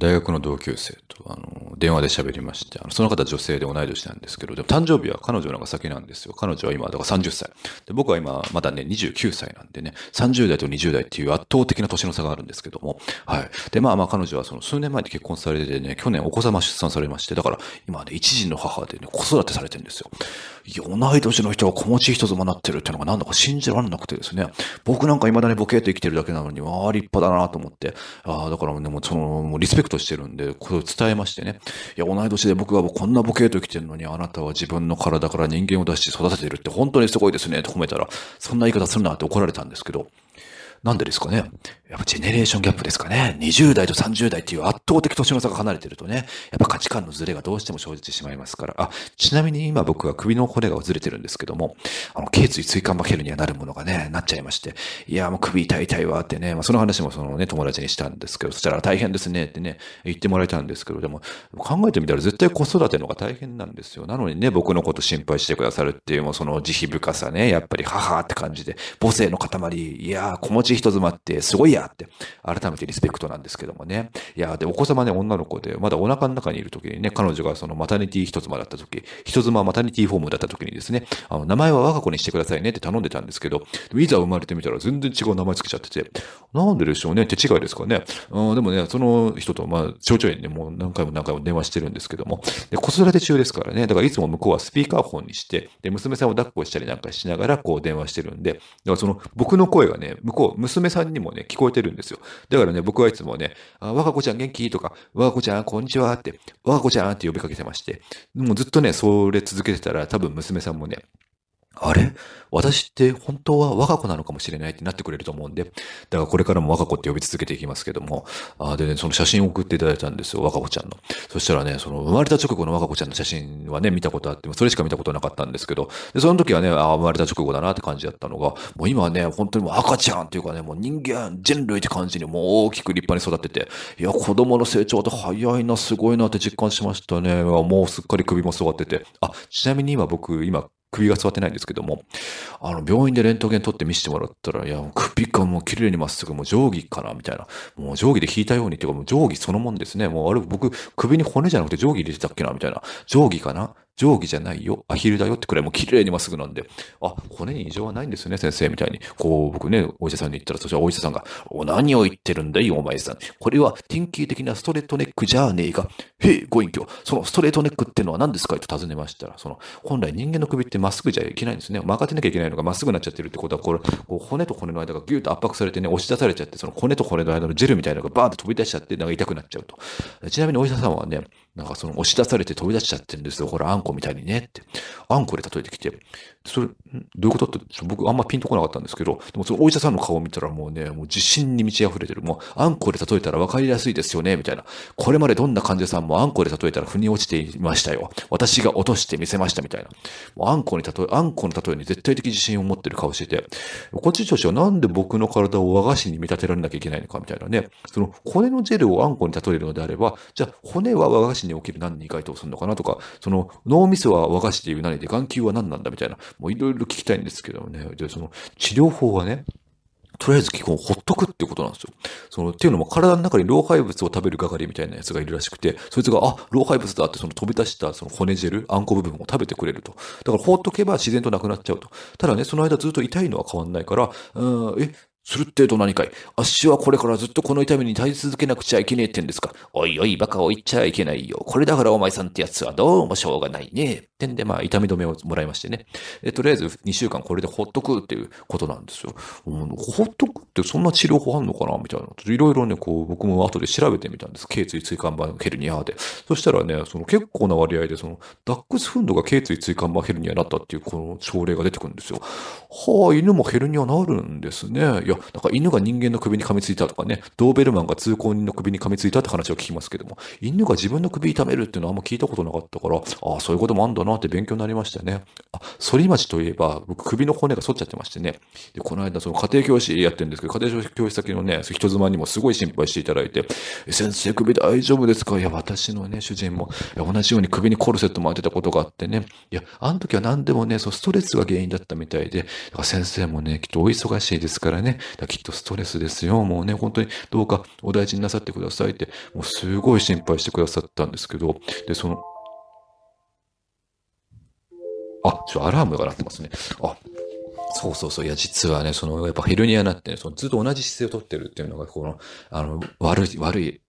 大学の同級生と、あの、電話で喋りまして、あのその方女性で同い年なんですけど、でも誕生日は彼女の方が先なんですよ。彼女は今、だから30歳。で僕は今、まだね、29歳なんでね、30代と20代っていう圧倒的な年の差があるんですけども、はい。で、まあまあ彼女はその数年前に結婚されてね、去年お子様出産されまして、だから今ね、一児の母でね、子育てされてるんですよ。いや、同い年の人が子持ち人妻になってるっていうのがなんだか信じられなくてですね、僕なんか未だにボケーっと生きてるだけなのに、ああ、立派だなと思って、ああ、だからね、もうその、もうリスペクトしてるんで、これを伝えましてね、いや、同い年で僕はこんなボケーと生きてるのに、あなたは自分の体から人間を出して育ててるって本当にすごいですね、と褒めたら、そんな言い方するなって怒られたんですけど、なんでですかねやっぱジェネレーションギャップですかね ?20 代と30代っていう圧倒的年の差が離れてるとね、やっぱ価値観のズレがどうしても生じてしまいますから。あ、ちなみに今僕は首の骨がずれてるんですけども、あの、頸椎椎間板ヘルニアなるものがね、なっちゃいまして、いや、もう首痛い痛いわってね、まあその話もそのね、友達にしたんですけど、そしたら大変ですねってね、言ってもらえたんですけど、でも考えてみたら絶対子育ての方が大変なんですよ。なのにね、僕のこと心配してくださるっていう、もうその慈悲深さね、やっぱり母って感じで、母性の塊、いやー、子持ち人妻ってすごいやって、改めてリスペクトなんですけどもね。いや、で、お子様ね、女の子で、まだお腹の中にいる時にね、彼女がそのマタニティ一妻だった時、一妻マタニティフォームだった時にですね、あの、名前は我が子にしてくださいねって頼んでたんですけど、いざ生まれてみたら全然違う名前つけちゃってて、なんででしょうね、手違いですかね。うん、でもね、その人と、まあ、ちょいちょいね、もう何回も何回も電話してるんですけども、で子育て中ですからね、だからいつも向こうはスピーカーフォンにして、で、娘さんを抱っこしたりなんかしながら、こう電話してるんで、だからその、僕の声がね、向こう、娘さんにもね、聞こえてるんですよ。だからね、僕はいつもね、あ我が子ちゃん元気？とか、我が子ちゃんこんにちは？って、我が子ちゃんって呼びかけてまして、もうずっとね、それ続けてたら、多分娘さんもね、あれ？私って本当は我が子なのかもしれないってなってくれると思うんで、だからこれからも我が子って呼び続けていきますけども、あでね、その写真を送っていただいたんですよ、我が子ちゃんの。そしたらね、その生まれた直後の我が子ちゃんの写真はね、見たことあっても、それしか見たことなかったんですけど、で、その時はね、あ生まれた直後だなって感じだったのが、もう今はね、本当にもう赤ちゃんっていうかね、もう人間、人類って感じにもう大きく立派に育ってて、いや、子供の成長って早いな、すごいなって実感しましたね。もうすっかり首も座ってて。あ、ちなみに今僕、今、首が座ってないんですけども、あの、病院でレントゲン撮って見せてもらったら、いや、首がもう綺麗にまっすぐ、もう定規かな、みたいな。もう定規で引いたようにっていうか、もう定規そのもんですね。もうあれ、僕、首に骨じゃなくて定規入れてたっけな、みたいな。定規かな？定規じゃないよ。アヒルだよってくらいもう綺麗にまっすぐなんで、あ、骨に異常はないんですよね、先生みたいに。こう、僕ね、お医者さんに言ったら、そしたらお医者さんが、お、何を言ってるんだよ、お前さん。これは典型的なストレートネックじゃねえか。へえ、ご隠居。そのストレートネックってのは何ですかと尋ねましたら、その、本来人間の首ってまっすぐじゃいけないんですね。曲がってなきゃいけないのがまっすぐになっちゃってるってことは、これ、こう骨と骨の間がギューッと圧迫されてね、押し出されちゃって、その骨と骨の間のジェルみたいなのがバーンと飛び出しちゃって、なんか痛くなっちゃうと。ちなみにお医者さんはね、なんかその押し出されて飛び出しちゃってるんですよ。ほら、あんこみたいにねって。あんこで例えてきて、それ、どういうこと？って、僕あんまピンとこなかったんですけど、でもそのお医者さんの顔を見たらもうね、もう自信に満ち溢れてる。もう、あんこで例えたら分かりやすいですよね、みたいな。これまでどんな患者さんもあんこで例えたら腑に落ちていましたよ。私が落としてみせました、みたいな。もうあんこに例え、あんこの例えに絶対的自信を持ってる顔してて、こっちとしてはなんで僕の体を和菓子に見立てられなきゃいけないのか、みたいなね。その骨のジェルをあんこに例えるのであれば、じゃあ骨は和菓子に起きる何に該当するのかなとか、その脳みそは和菓子でいう何で眼球は何なんだみたいな、もういろいろ聞きたいんですけどね。で、その治療法はね、とりあえず基本ほっとくっていうことなんですよ。その、っていうのも体の中に老廃物を食べる係みたいなやつがいるらしくて、そいつが、あ、老廃物だってその飛び出したその骨ジェル、あんこ部分を食べてくれると。だから放っとけば自然となくなっちゃうと。ただね、その間ずっと痛いのは変わんないから、うん、え、するってえと何かいあっしはこれからずっとこの痛みに耐え続けなくちゃいけねえってんですかおいおい、バカを言っちゃいけないよ。これだからお前さんってやつはどうもしょうがないね。ってんで、まあ、痛み止めをもらいましてね。えとりあえず2週間これでほっとくっていうことなんですよ。うん、ほっとくってそんな治療法あんのかなみたいな。いろいろね、こう、僕も後で調べてみたんです。頸椎椎間板ヘルニアで。そしたらね、その結構な割合で、その、ダックスフンドが頸椎椎間板ヘルニアになったっていうこの症例が出てくるんですよ。はあ、犬もヘルニアなるんですね。や、なんか犬が人間の首に噛みついたとかね、ドーベルマンが通行人の首に噛みついたって話を聞きますけども、犬が自分の首痛めるっていうのはあんま聞いたことなかったから、ああ、そういうこともあんだなって勉強になりましたね。あ、反町といえば、僕首の骨が反っちゃってましてね。で、この間その家庭教師やってるんですけど、家庭教師先のね、人妻にもすごい心配していただいて、先生首大丈夫ですか？いや、私のね、主人も、同じように首にコルセット巻いてたことがあってね、いや、あの時は何でもね、そう、ストレスが原因だったみたいで、だから先生もね、きっとお忙しいですからね、きっとストレスですよ。もうね、本当にどうかお大事になさってくださいって、もうすごい心配してくださったんですけど、で、その、あ、ちょ、アラームが鳴ってますね。あ、そうそうそう。いや、実はね、その、やっぱヘルニアになって、ね、そのずっと同じ姿勢をとってるっていうのが、この、あの、悪い、悪い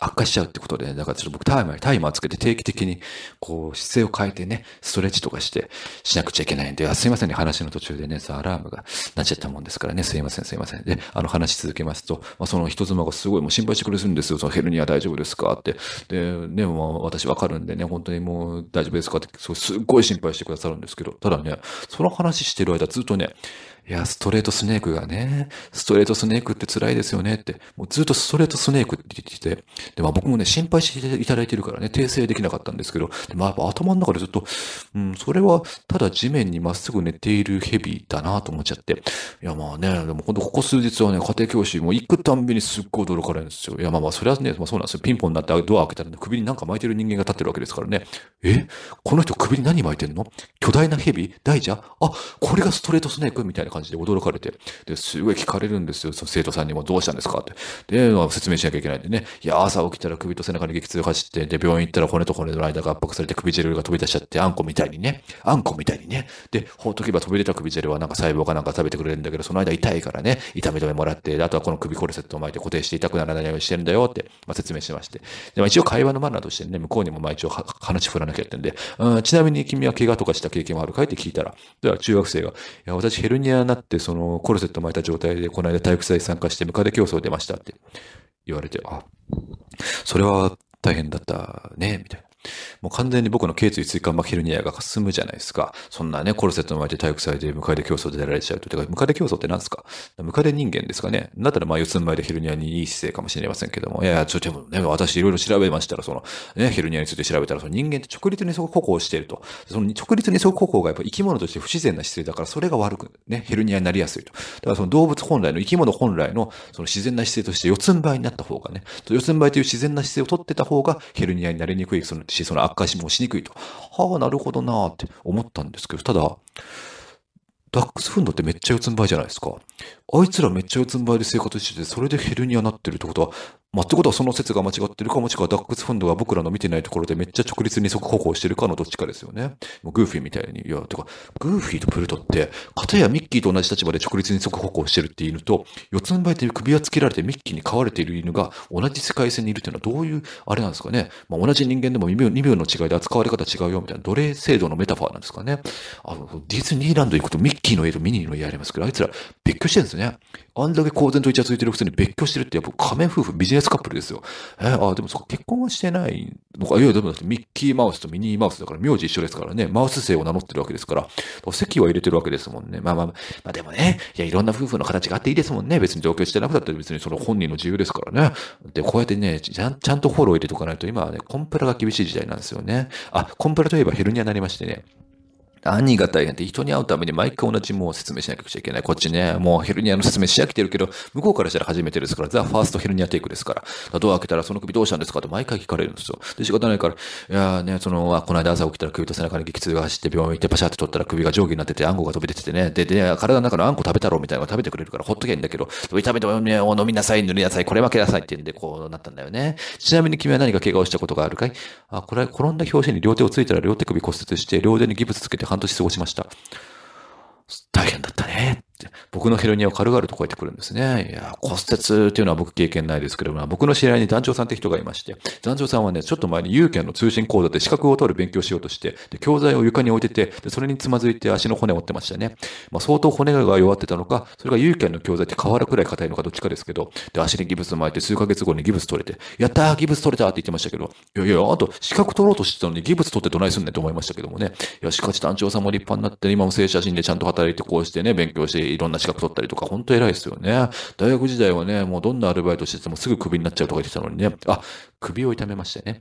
悪化しちゃうってことで、ね、だからちょっと僕タイマー、タイマーつけて定期的に、こう、姿勢を変えてね、ストレッチとかして、しなくちゃいけないんで、あすいませんね、話の途中でね、さ、アラームがなっちゃったもんですからね、すいません、すいません。で、あの、話し続けますと、まあ、その人妻がすごいもう心配してくれるんですよ、そのヘルニア大丈夫ですかって。で、ね、もう私わかるんでね、本当にもう大丈夫ですかって、そうすっごい心配してくださるんですけど、ただね、その話してる間ずっとね、いや、ストレートスネークがね、ストレートスネークって辛いですよねって、もうずっとストレートスネークって言ってて、で、まあ僕もね、心配していただいてるからね、訂正できなかったんですけど、まあやっぱ頭の中でずっと、うん、それはただ地面にまっすぐ寝ているヘビだなと思っちゃって、いやまあね、でもほんとここ数日はね、家庭教師も行くたんびにすっごい驚かれるんですよ。いやまあまあ、それはね、まあそうなんですよ。ピンポンになってドア開けたら、ね、首になんか巻いてる人間が立ってるわけですからね。え？この人首に何巻いてんの？巨大なヘビ？大蛇？あ、これがストレートスネーク？みたいな感じで驚かれて、で、すごい聞かれるんですよ。その生徒さんにもどうしたんですか？って。で、まあ、説明しなきゃいけないんでね。いや、朝起きたら首と背中に激痛走って、で、病院行ったら骨と骨の間が圧迫されて首汁が飛び出しちゃって、あんこみたいにね。あんこみたいにね。で、ほっとけば飛び出た首汁はなんか細胞かなんか食べてくれるんだけど、その間痛いからね、痛み止めもらって、あとはこの首コルセットを巻いて固定して痛くならないようにしてるんだよって、まあ、説明してまして。で、まあ、一応会話のマナーとしてね、向こうにもまあ一応話振らなきゃってんで、うん、ちなみに君は怪我とかした経験もあるかい？って聞いたら、では中学生が、いや、私ヘルニアになって、そのコルセット巻いた状態で、この間体育祭参加してムカデ競争出ましたって言われて、あ、それは大変だったね、みたいな。もう完全に僕の頸椎椎間板ヘルニアが進むじゃないですか。そんなね、コルセットの前で体育祭でムカデ競争で出られちゃうと。てか、ムカデ競争って何ですか？ムカデ人間ですかね？だったらまあ四つん這いでヘルニアにいい姿勢かもしれませんけども。いやいや、ちょでもね、私いろいろ調べましたら、その、ね、ヘルニアについて調べたら、その人間って直立にそこ歩行していると。その直立にそこ歩行がやっぱ生き物として不自然な姿勢だから、それが悪く、ね、ヘルニアになりやすいと。だからその動物本来の生き物本来のその自然な姿勢として四つん這いになった方がね、四つん這いという自然な姿勢をとってた方がヘルニアになりにくいそのし、その悪化しもしにくいと。はあ、なるほどなって思ったんですけど、ただ、ダックスフンドってめっちゃ四つん這いじゃないですか。あいつらめっちゃ四つん這いで生活してて、それでヘルニアになってるってことは、まあ、ってことはその説が間違ってるかもしくはダックスフンドが僕らの見てないところでめっちゃ直立二足歩行してるかのどっちかですよね。もうグーフィーみたいに。いや、てか、グーフィーとプルトって、片やミッキーと同じ立場で直立二足歩行してるっていう犬と、四つん這いという首輪つけられてミッキーに飼われている犬が同じ世界線にいるっていうのはどういう、あれなんですかね。まあ、同じ人間でも2秒 ,2 秒の違いで扱われ方違うよみたいな奴隷制度のメタファーなんですかね。あの、ディズニーランド行くとミッキーの絵とミニーの絵ありますけど、あいつら別居してるんですよね。あんだけ公然とイチャついてるくせに別居してるってやっぱ仮面夫婦ビジネスカップルですよ。えー、あ、でもそっか、結婚はしてないのか。いや、でもだってミッキーマウスとミニーマウスだから名字一緒ですからね。マウス姓を名乗ってるわけですから。席は入れてるわけですもんね。まあまあ、まあでもね、いや、いろんな夫婦の形があっていいですもんね。別に同居してなくたって別にその本人の自由ですからね。で、こうやってね、ちゃんちゃんとフォロー入れておかないと今はね、コンプラが厳しい時代なんですよね。あ、コンプラといえばヘルニアになりましてね。何が大変って人に会うために毎回同じもう説明しなきゃいけない。こっちね、もうヘルニアの説明し飽きてるけど、向こうからしたら初めてですから、ザ・ファーストヘルニアテイクですから。ドア開けたらその首どうしたんですか？って毎回聞かれるんですよ。で、仕方ないから、いやね、その、この間朝起きたら首と背中に激痛が走って病院行ってパシャって取ったら首が上下になってて、あんこが飛び出ててね。で、で、体の中のあんこ食べたろうみたいなのが食べてくれるからほっとけんだけど、痛めてもね、飲みなさい、塗りなさい、これ負けなさいって言うんで、こうなったんだよね。ちなみに君は何か怪我をしたことがあるかいあ、これ、転んだ表紙に両手をついたら両手首骨折して、両手にギブスつけて半年過ごしました。大変だったね。僕のヘルニアを軽々と超えてくるんですね。いや、骨折っていうのは僕経験ないですけども、僕の知り合いに団長さんって人がいまして、団長さんはね、ちょっと前に有権の通信講座で資格を取る勉強しようとして、で教材を床に置いてて、でそれにつまずいて足の骨を折ってましたね。まあ、相当骨が弱ってたのか、それが有権の教材って瓦くらい硬いのかどっちかですけど、で、足にギブス巻いて数ヶ月後にギブス取れて、やったーギブス取れたって言ってましたけど、いやいや、あと資格取ろうとしてたのにギブス取ってどないすんねんと思いましたけどもね。いや、しかし団長さんも立派になって、今も正写真でちゃんと働いてこうしてね、勉強していろんな資格取ったりとか、本当偉いですよね。大学時代はね、もうどんなアルバイトしててもすぐクビになっちゃうとか言ってたのにね。あ、首を痛めましてね。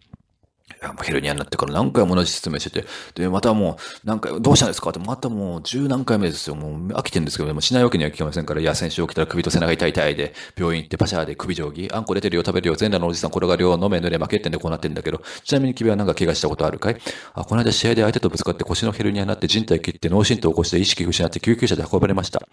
もうヘルニアになってから何回も同じ説明してて、で、またもう、何回、どうしたんですかって、またもう十何回目ですよ。もう飽きてるんですけど、もしないわけにはいきませんから、いや、先週起きたら首と背中痛い痛いで、病院行ってパシャーで首定規、あんこ出てるよ、食べるよ、全裸のおじさん転がるよ、飲め濡れ負けってんでこうなってんだけど、ちなみに君は何か怪我したことあるかい？あ、この間試合で相手とぶつかって腰のヘルニアになって人体切って脳震盪を起こして意識失って救急車で運ばれました。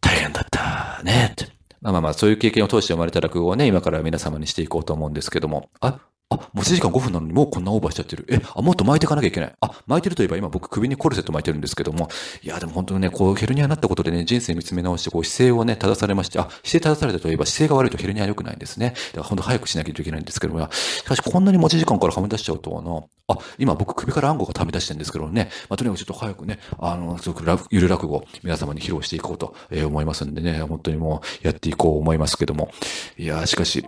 大変だったねって。まあまあまあ、そういう経験を通して生まれた落語をね、今から皆様にしていこうと思うんですけども。あ、あ、もう1時間5分なのにもうこんなオーバーしちゃってる。え、あ、もっと巻いていかなきゃいけない。あ、巻いてるといえば今僕首にコルセット巻いてるんですけども。いや、でも本当にね、こうヘルニアになったことでね、人生見つめ直して、こう姿勢をね、正されまして、あ、姿勢正されたといえば姿勢が悪いとヘルニア良くないんですね。だから本当早くしなきゃいけないんですけども。しかしこんなに持ち時間からはみ出しちゃうとはな。あ、今僕首から暗号がはみ出してるんですけどね。まあ、とにかくちょっと早くね、あの、すごくラゆる落語、皆様に披露していこうと思いますんでね、本当にもうやっていこう思いますけども。いや、しかし、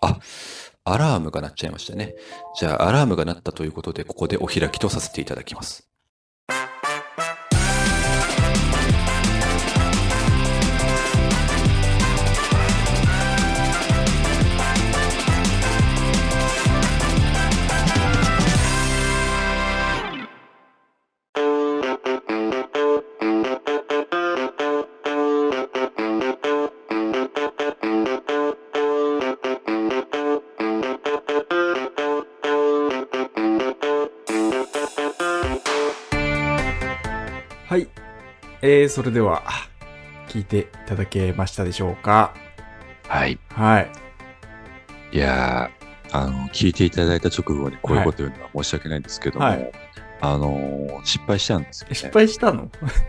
あ、アラームが鳴っちゃいましたね。じゃあ、アラームが鳴ったということで、ここでお開きとさせていただきます。ー、それでは、聞いていただけましたでしょうか？はい。はい。いやー、あの、聞いていただいた直後にこういうこと言うのは申し訳ないんですけども、はいあのー、失敗したんですよ、ね。失敗したの？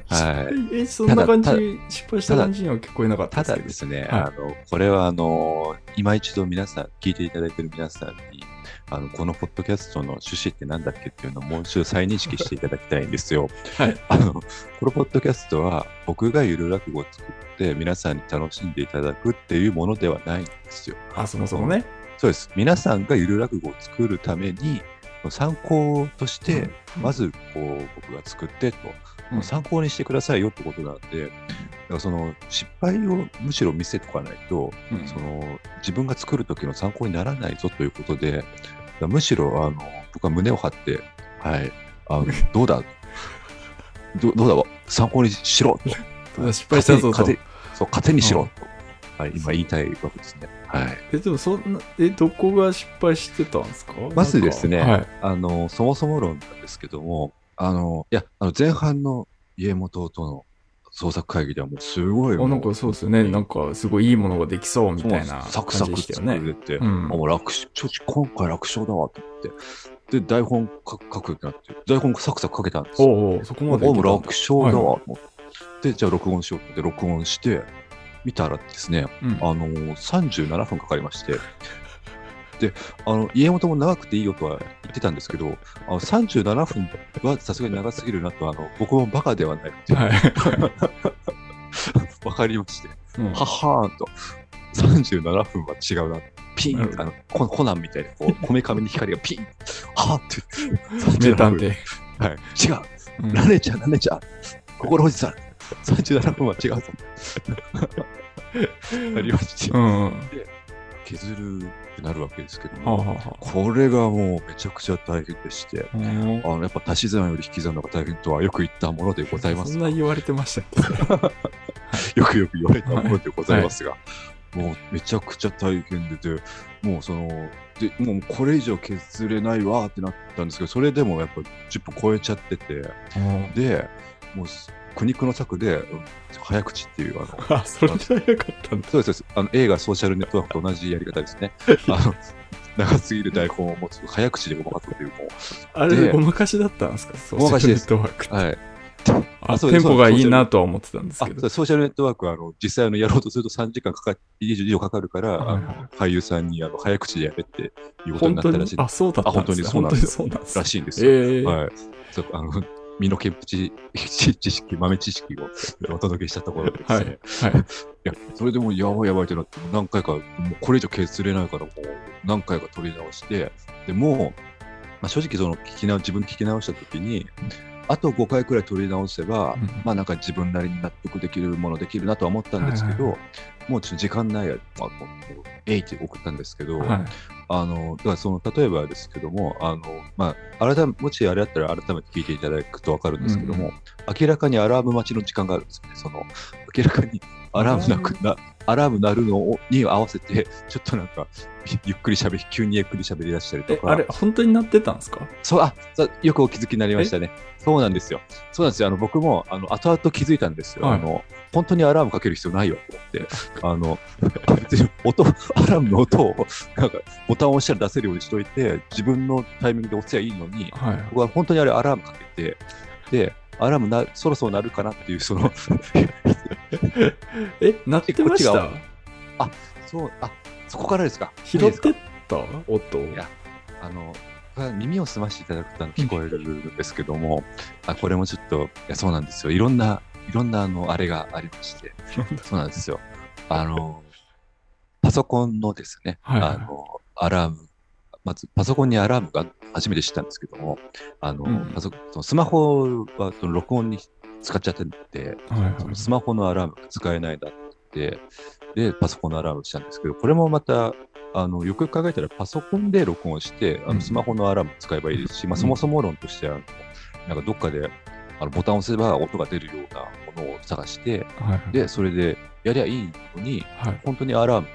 はい。え、そんな感じ？失敗した感じには聞こえなかったたですけど。だですね、はいあの、これはあの、今一度皆さん、聞いていただいている皆さんに、あの、このポッドキャストの趣旨って何だっけっていうのをもう一度再認識していただきたいんですよ。はい。あの、このポッドキャストは、僕がゆる落語を作って、皆さんに楽しんでいただくっていうものではないんですよ。あ、そもそもね。そうです。皆さんがゆる落語を作るために、参考として、まず、こう、僕が作ってと、うん参考にしてくださいよってことなんで、だからその、失敗をむしろ見せとかないと、うんその、自分が作る時の参考にならないぞということで、むしろ、あの、僕は胸を張って、はい、あの、どうだ？どどうだ？わ参考にしろ。と失敗したぞと。そう、糧にしろと、はい、今言いたいわけですね。はい。え、でもそんな、え、どこが失敗してたんですか？まずですね、はい。あの、そもそも論なんですけども、あの、いや、あの、前半の家元との創作会議ではもうすごいもあ、う、なんかそうですよね。なんかすごいいいものができそうみたいなサクサク作。れて、うんもう楽勝、今回楽勝だわと思って、で、台本書く書くってなって、台本サクサク書けたんですよ。おうおうそこまでもう。楽勝だわと思って、で、じゃあ録音しようって録音して、見たらですね、うんあのー、37分かかりまして、で、あの、家元も長くていいよとは言ってたんですけど、あの37分はさすがに長すぎるなと、あの、僕もバカではない。って、はい。わかりまして、うん。ははーんと、37分は違うな。ピン。あのコ、コナンみたいに、こう、こめかみに光がピーン。はーって、名探37分。偵。はい。違う。うん。ラネちゃん、ラネちゃん、心おじさん、37分は違うぞ。ありまして、うんうん。削るってなるわけですけどはあ、も、はあはこれがもうめちゃくちゃ大変でして、あ、のやっぱ足し算より引き算の方が大変とはよく言ったものでございますが。そんな言われてましたっけ？よくよく言われたものでございますが、もうめちゃくちゃ大変でて、もうその、でもうこれ以上削れないわってなったんですけど、それでもやっぱ10分超えちゃってて、で、もう苦肉の策で、うん早口っていう、あの、あ、それじゃなかったんだ。そうですあの映画ソーシャルネットワークと同じやり方ですね。あの長すぎる台本を持つ早口でごまかすというもあれ、でごまかしだったんですか？ソーシャルネットワークって。う、はい。あテンポがいいなとは思ってたんですあけど。ソーシャルネットワークはあの実際あのやろうとすると3時間かか以上かかるから、はい。俳優さんにあの早口でやれっていうことになったらしいあ、そうだったんですかあ本当にそうなんです。本当にそうなんですらしいんですよ。ええはい。あの身の潔知識、豆知識をお届けしたところでですはね。い。はい。いや、それでもうやばいやばいってなって、何回か、もうこれ以上削れないから、もう何回か取り直して、でもう、まあ、正直その聞き直、自分で聞き直したときに、あと5回くらい取り直せば、うんまあなんか自分なりに納得できるものできるなとは思ったんですけど、はいはもうちょっと時間ないや、まあ、えいって送ったんですけど、はい。あの、だからその、例えばですけども、あの、まあ、改め、もしあれだったら改めて聞いていただくとわかるんですけども、うん明らかにアラーム待ちの時間があるんですよね。その、明らかにアラームなくな、アラーム鳴るのをに合わせて、ちょっとなんか、ゆっくり喋り、急にゆっくり喋り出したりとえ、か。あれ、本当になってたんですか？そう、あ、よくお気づきになりましたね。そうなんですよ。そうなんですよ。あの、僕も、あの、後々気づいたんですよ。はいあの、本当にアラームかける必要ないよって、あの、別 に音、アラームの音を、なんか、ボタンを押したら出せるようにしといて、自分のタイミングで押せばいいのに、はい。僕は本当にあれアラームかけて、で、アラームな、そろそろ鳴るかなっていう、その、え、なってました？こっちがそう、あ、そこからですか。拾ってった？音を？いやあの、耳を澄ましていただくと聞こえるんですけども、あこれもちょっと、いや、そうなんですよ。いろんな、いろんな、あの、あれがありまして、そうなんですよ。あの、パソコンのですね、はいはい。あの、アラーム、まず、パソコンにアラームが初めて知ったんですけども、あの、うん。パソそのスマホはその録音に使っちゃってて、はいはい。そのスマホのアラームが使えないなって、で、パソコンのアラームをしたんですけど、これもまた、あの、よくよく考えたらパソコンで録音して、あうん。のスマホのアラーム使えばいいですし、まあ、うん。そもそも論としては、なんかどっかで、あのボタンを押せば音が出るようなものを探して、はいはい。で、それでやりゃいいのに、はい。本当にアラーム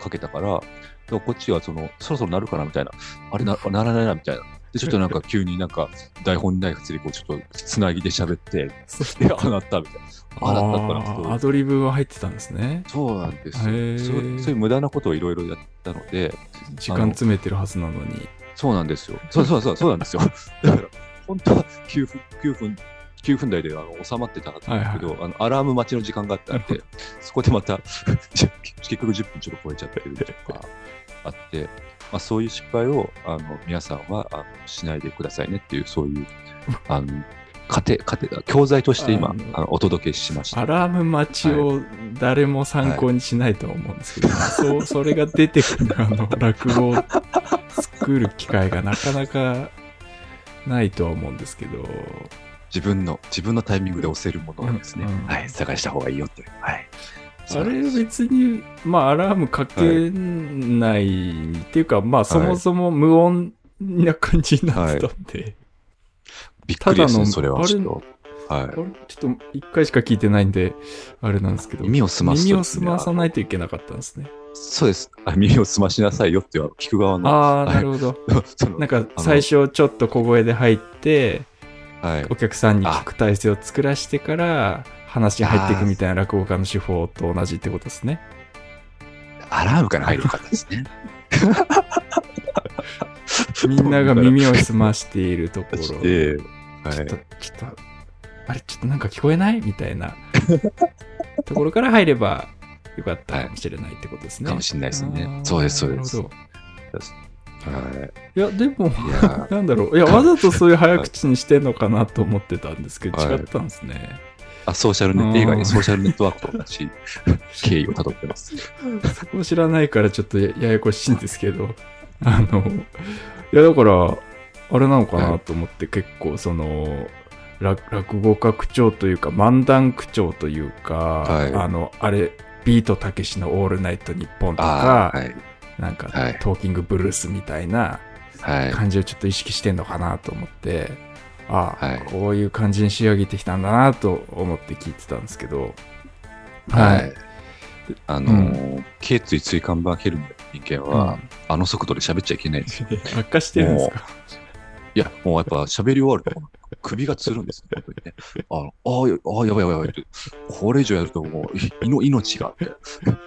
かけたから、でこっちはその、そろそろ鳴るかなみたいな、あれな、鳴らないなみたいな。で、ちょっとなんか 急になんか台本にないセリフをちょっとつなぎで喋って、そで、あ、なったみたいな。あ、なったからアドリブが入ってたんですね。そうなんですよ。そういう無駄なことをいろいろやったので、時間詰めてるはずなのに。そうなんですよ。そうそうそう、そうなんですよ。だから、本当は9分、9分、9分台であの収まってたんですけど、あのアラーム待ちの時間があったんで、そこでまた 結局10分ちょっと超えちゃってるとかあって、まあ、そういう失敗をあの皆さんはあのしないでくださいねっていう、そういう、あの、家庭、家庭、教材として今、あのお届けしました。アラーム待ちを誰も参考にしないとは思うんですけど、そうそれが出てくるあの落語を作る機会がなかなかないとは思うんですけど、自分の、自分のタイミングで押せるものをですね、うんうんはい、探した方がいいよという。はい。あれ別に、まあアラームかけないっていうか、まあそもそも無音な感じになってたんで、びっくりですね、それはちょっと。はあれちょっと一回しか聞いてないんで、あれなんですけい。ど、耳を澄ますと耳を澄まさないといけなかったんですね。そうです。あ耳を澄ましなさいよって聞く側の。ああ、はいなるほど。なんか最初ちょっと小声で入って、はい。お客さんに聞く体制を作らしてから話に入っていくみたいな落語家の手法と同じってことですね。アラームから入る方ですね。みんなが耳を澄ましているところ。ちょっと、い。ちょっと、あれ、ちょっとなんか聞こえない？みたいな ところから入ればよかったかもしれないってことですね。かもしれないですねそうですそうですはい。いや、でも、なんだろう。いや、わざとそういう早口にしてんのかなと思ってたんですけど、はい違ったんですね。あ、ソーシャルネうん映画にソーシャルネットワークと同じ経緯をたどってます。そこ知らないからちょっとやややこしいんですけど、あの、いやだから、あれなのかなと思って結構その、落落語家口調というか漫談口調というか、はいあの、あれ、ビートたけしのオールナイトニッポンとか、はい。なんか、はい。トーキングブルースみたいなはい。感じをちょっと意識してんのかなと思って、ああ、はい。こういう感じに仕上げてきたんだなと思って聞いてたんですけど、はい。あのうー、頸椎椎間板ヘルムの人間は、あの速度で喋っちゃいけないんですよ。悪化してるんですか？いや、もうやっぱ喋り終わると、首がつるんですね、本当にね。あのあやあ、やばいやばいやばいって。これ以上やるともう、いの命が、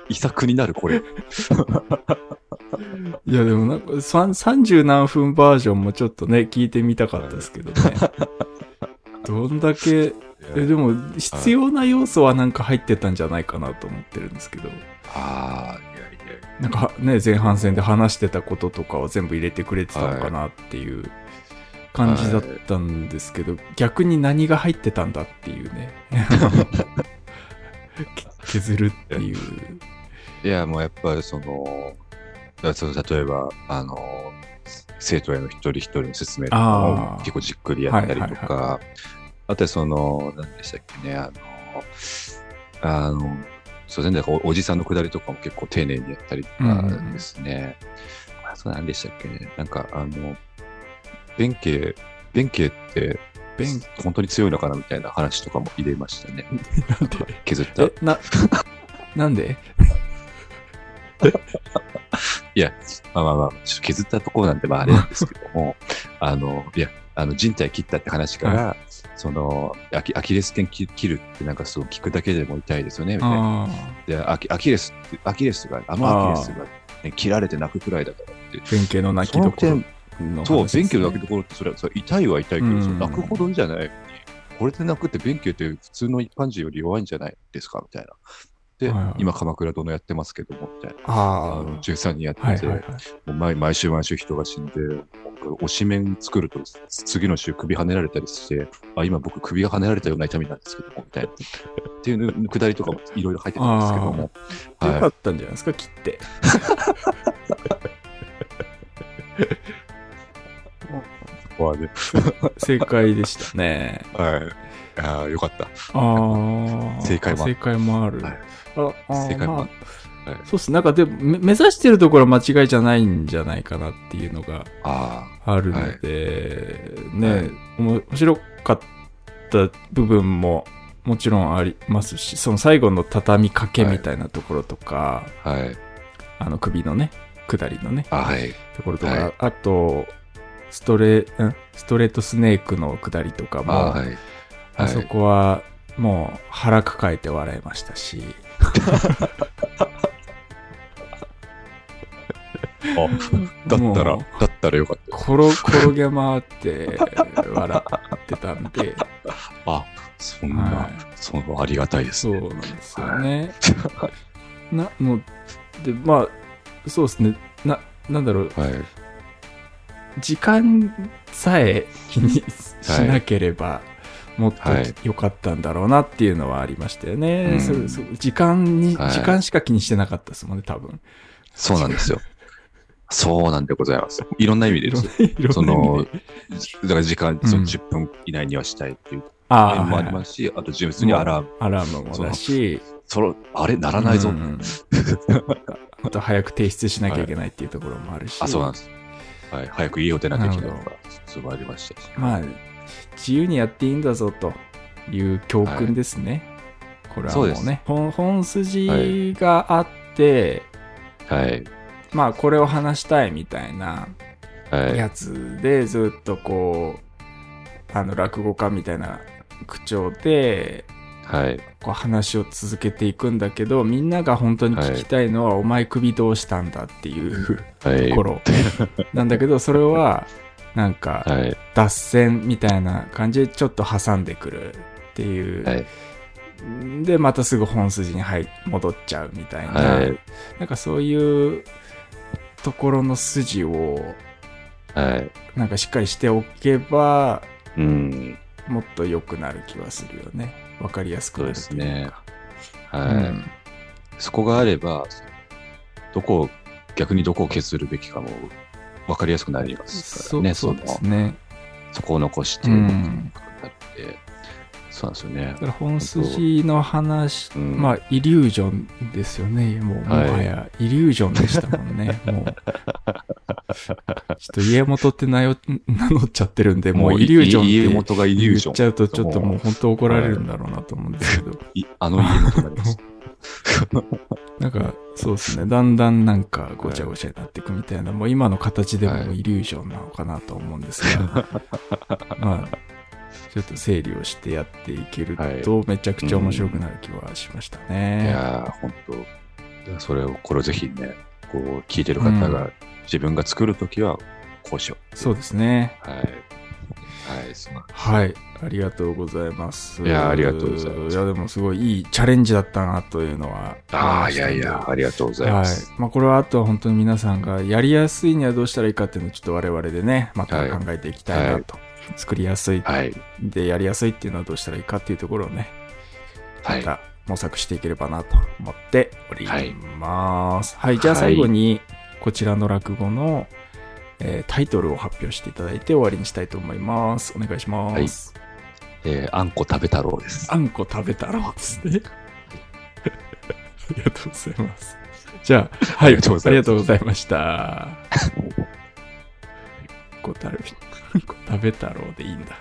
遺作になる、これ。いや、でもなんか、さん30何分バージョンもちょっとね、聞いてみたかったですけどね。どんだけ、え、でも、必要な要素はなんか入ってたんじゃないかなと思ってるんですけど。ああ、いやいや。なんかね、前半戦で話してたこととかを全部入れてくれてたのかなっていう感じだったんですけど、逆に何が入ってたんだっていうね。け削るっていう。いや、もうやっぱりその、その例えば、あの、生徒への一人一人の説明とかも結構じっくりやったりとか、はいはいあとはその、何でしたっけね、あの、あの、そうですね、おおじさんのくだりとかも結構丁寧にやったりとかですね。あそう何でしたっけね、なんかあの、弁慶、弁慶って、弁本当に強いのかなみたいな話とかも入れましたね。なんで？削った。え、な、なんで？いや、まあまあまあ、削ったところなんで、まああれなんですけども、あの、いや、あの、人体切ったって話から、そのアキ、アキレス腱切切るってなんかそう聞くだけでも痛いですよね、みたいな。あで、アキアキレスアキレスが、あのアキレスが、ね、切られて泣くくらいだからって。あ、弁慶の泣きどころ。のそう、弁慶の泣くところって、それは、それ痛いは痛いけど、泣くほどじゃないのに、これで泣くって弁慶って普通の一般人より弱いんじゃないですか、みたいな。で、はいはい今、鎌倉殿やってますけども、みたいな。ああの13人やってて、はいはいはい。もう毎毎週毎週人が死んで、推し面作ると次の週首跳ねられたりして、あ、今僕首が跳ねられたような痛みなんですけども、みたいな。っていうのくだりとかもいろいろ入ってたんですけども。よはかったんじゃないですか、切って。い。ここはね。正解でしたね。はい。ああ、よかった。ああ。正解もある正解もある。はいあ正解もあるまあそうっす。なんかでも、め目指してるところは間違いじゃないんじゃないかなっていうのがああるので、ね、面白かった部分ももちろんありますし、その最後の畳みかけみたいなところとか、あ、はい。あの首のね、下りのね、あはい。ところとか、はいあと、ストレ、んストレートスネークの下りとかも、あはい。あそこはもう腹抱えて笑いましたし、あ、だったらもう、だったらよかった。転転げ回って笑ってたんで、あ、そんな、はいそのありがたいですそうね。なんですよね。なので、まあ、そうですね。な、なんだろう、はい。時間さえ気にしなければ、もっとはい良かったんだろうなっていうのはありましたよね。うんそれそう時間に、はい時間しか気にしてなかったですもんね、多分。そうなんですよ。そうなんでございます。いろんな意味でですよ。いろそので。、だから時間、うんその10分以内にはしたいっていうあもあはいはいりますし、あと純粋にアラーム。アラームもだし、その、あれならないぞ。うんうん あと早く提出しなきゃいけないっていうところもあるし。あ、そうなんです。はい。早く家を出なきゃいけないとか、すごいありましたし。まあ、自由にやっていいんだぞという教訓ですね。これはもうそうね、本本筋があって、はい。まあこれを話したいみたいなはい。やつでずっとこう、あの落語家みたいな口調で、はい。こう話を続けていくんだけど、みんなが本当に聞きたいのは、お前首どうしたんだっていうはい。ところ なんだけど、それは、なんか、はい。脱線みたいな感じでちょっと挟んでくるっていう。はい。で、またすぐ本筋に入戻っちゃうみたいな。はいなんかそういうところの筋を、はい。なんかしっかりしておけば、うん。もっと良くなる気はするよね。わかりやすくなるというか。そうですねうはい。んそこがあれば、どこを、逆にどこを削るべきかも分かりやすくなりますからね。そうでのすね。そこを残して、うんなって、そうなんですよねだ。から本筋の話、うんまあ、イリュージョンですよね。もう、もはいはや、イリュージョンでしたもんね。もう。ちょっと家元って名よ 名乗っちゃってるんで、もうイリュージョン家って元がイリュージョン。言っちゃうと、ちょっともう本当怒られるんだろうなと思うんですけど。いあの家元になります。なんか、そうですね。だんだんなんかごちゃごちゃになっていくみたいな、もう今の形でもはいイリュージョンなのかなと思うんですが、まあ、ちょっと整理をしてやっていけると、めちゃくちゃ面白くなる気はしましたいね。やー、本当それを、これをぜひね、こう、聞いてる方が、自分が作るときは、こうしよそうですね。う。はい。はい、そうなんです。はい。ありがとうございます。いやありがとうございますいや、でもすごいいいチャレンジだったなというのは。ああ、いやいや、ありがとうございはいます。。まあ、これはあとは本当に皆さんがやりやすいにはどうしたらいいかっていうのをちょっと我々でね、またはい考えていきたいなと。作りやすい、はい。でやりやすいっていうのはどうしたらいいかっていうところをね、はい。また模索していければなと思っております。はい、じゃあ最後にこちらの落語の、えータイトルを発表していただいて終わりにしたいと思います。お願いします。えーあんこ食べ太郎です。あんこ食べたろうですね。ありがとうございます。じゃあ、はい、ありがとうございますありがとうございました。あんこ食べ、太郎でいいんだ。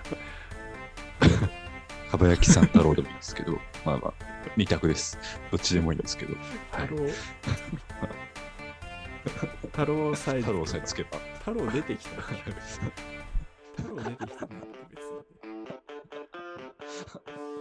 かば焼きさん太郎でもいいんですけど、まあまあ、二択です。どっちでもいいんですけど。はい。太郎。太郎サイズ。太郎さえつけば。太郎出てきたな。太郎出てきたなって別に。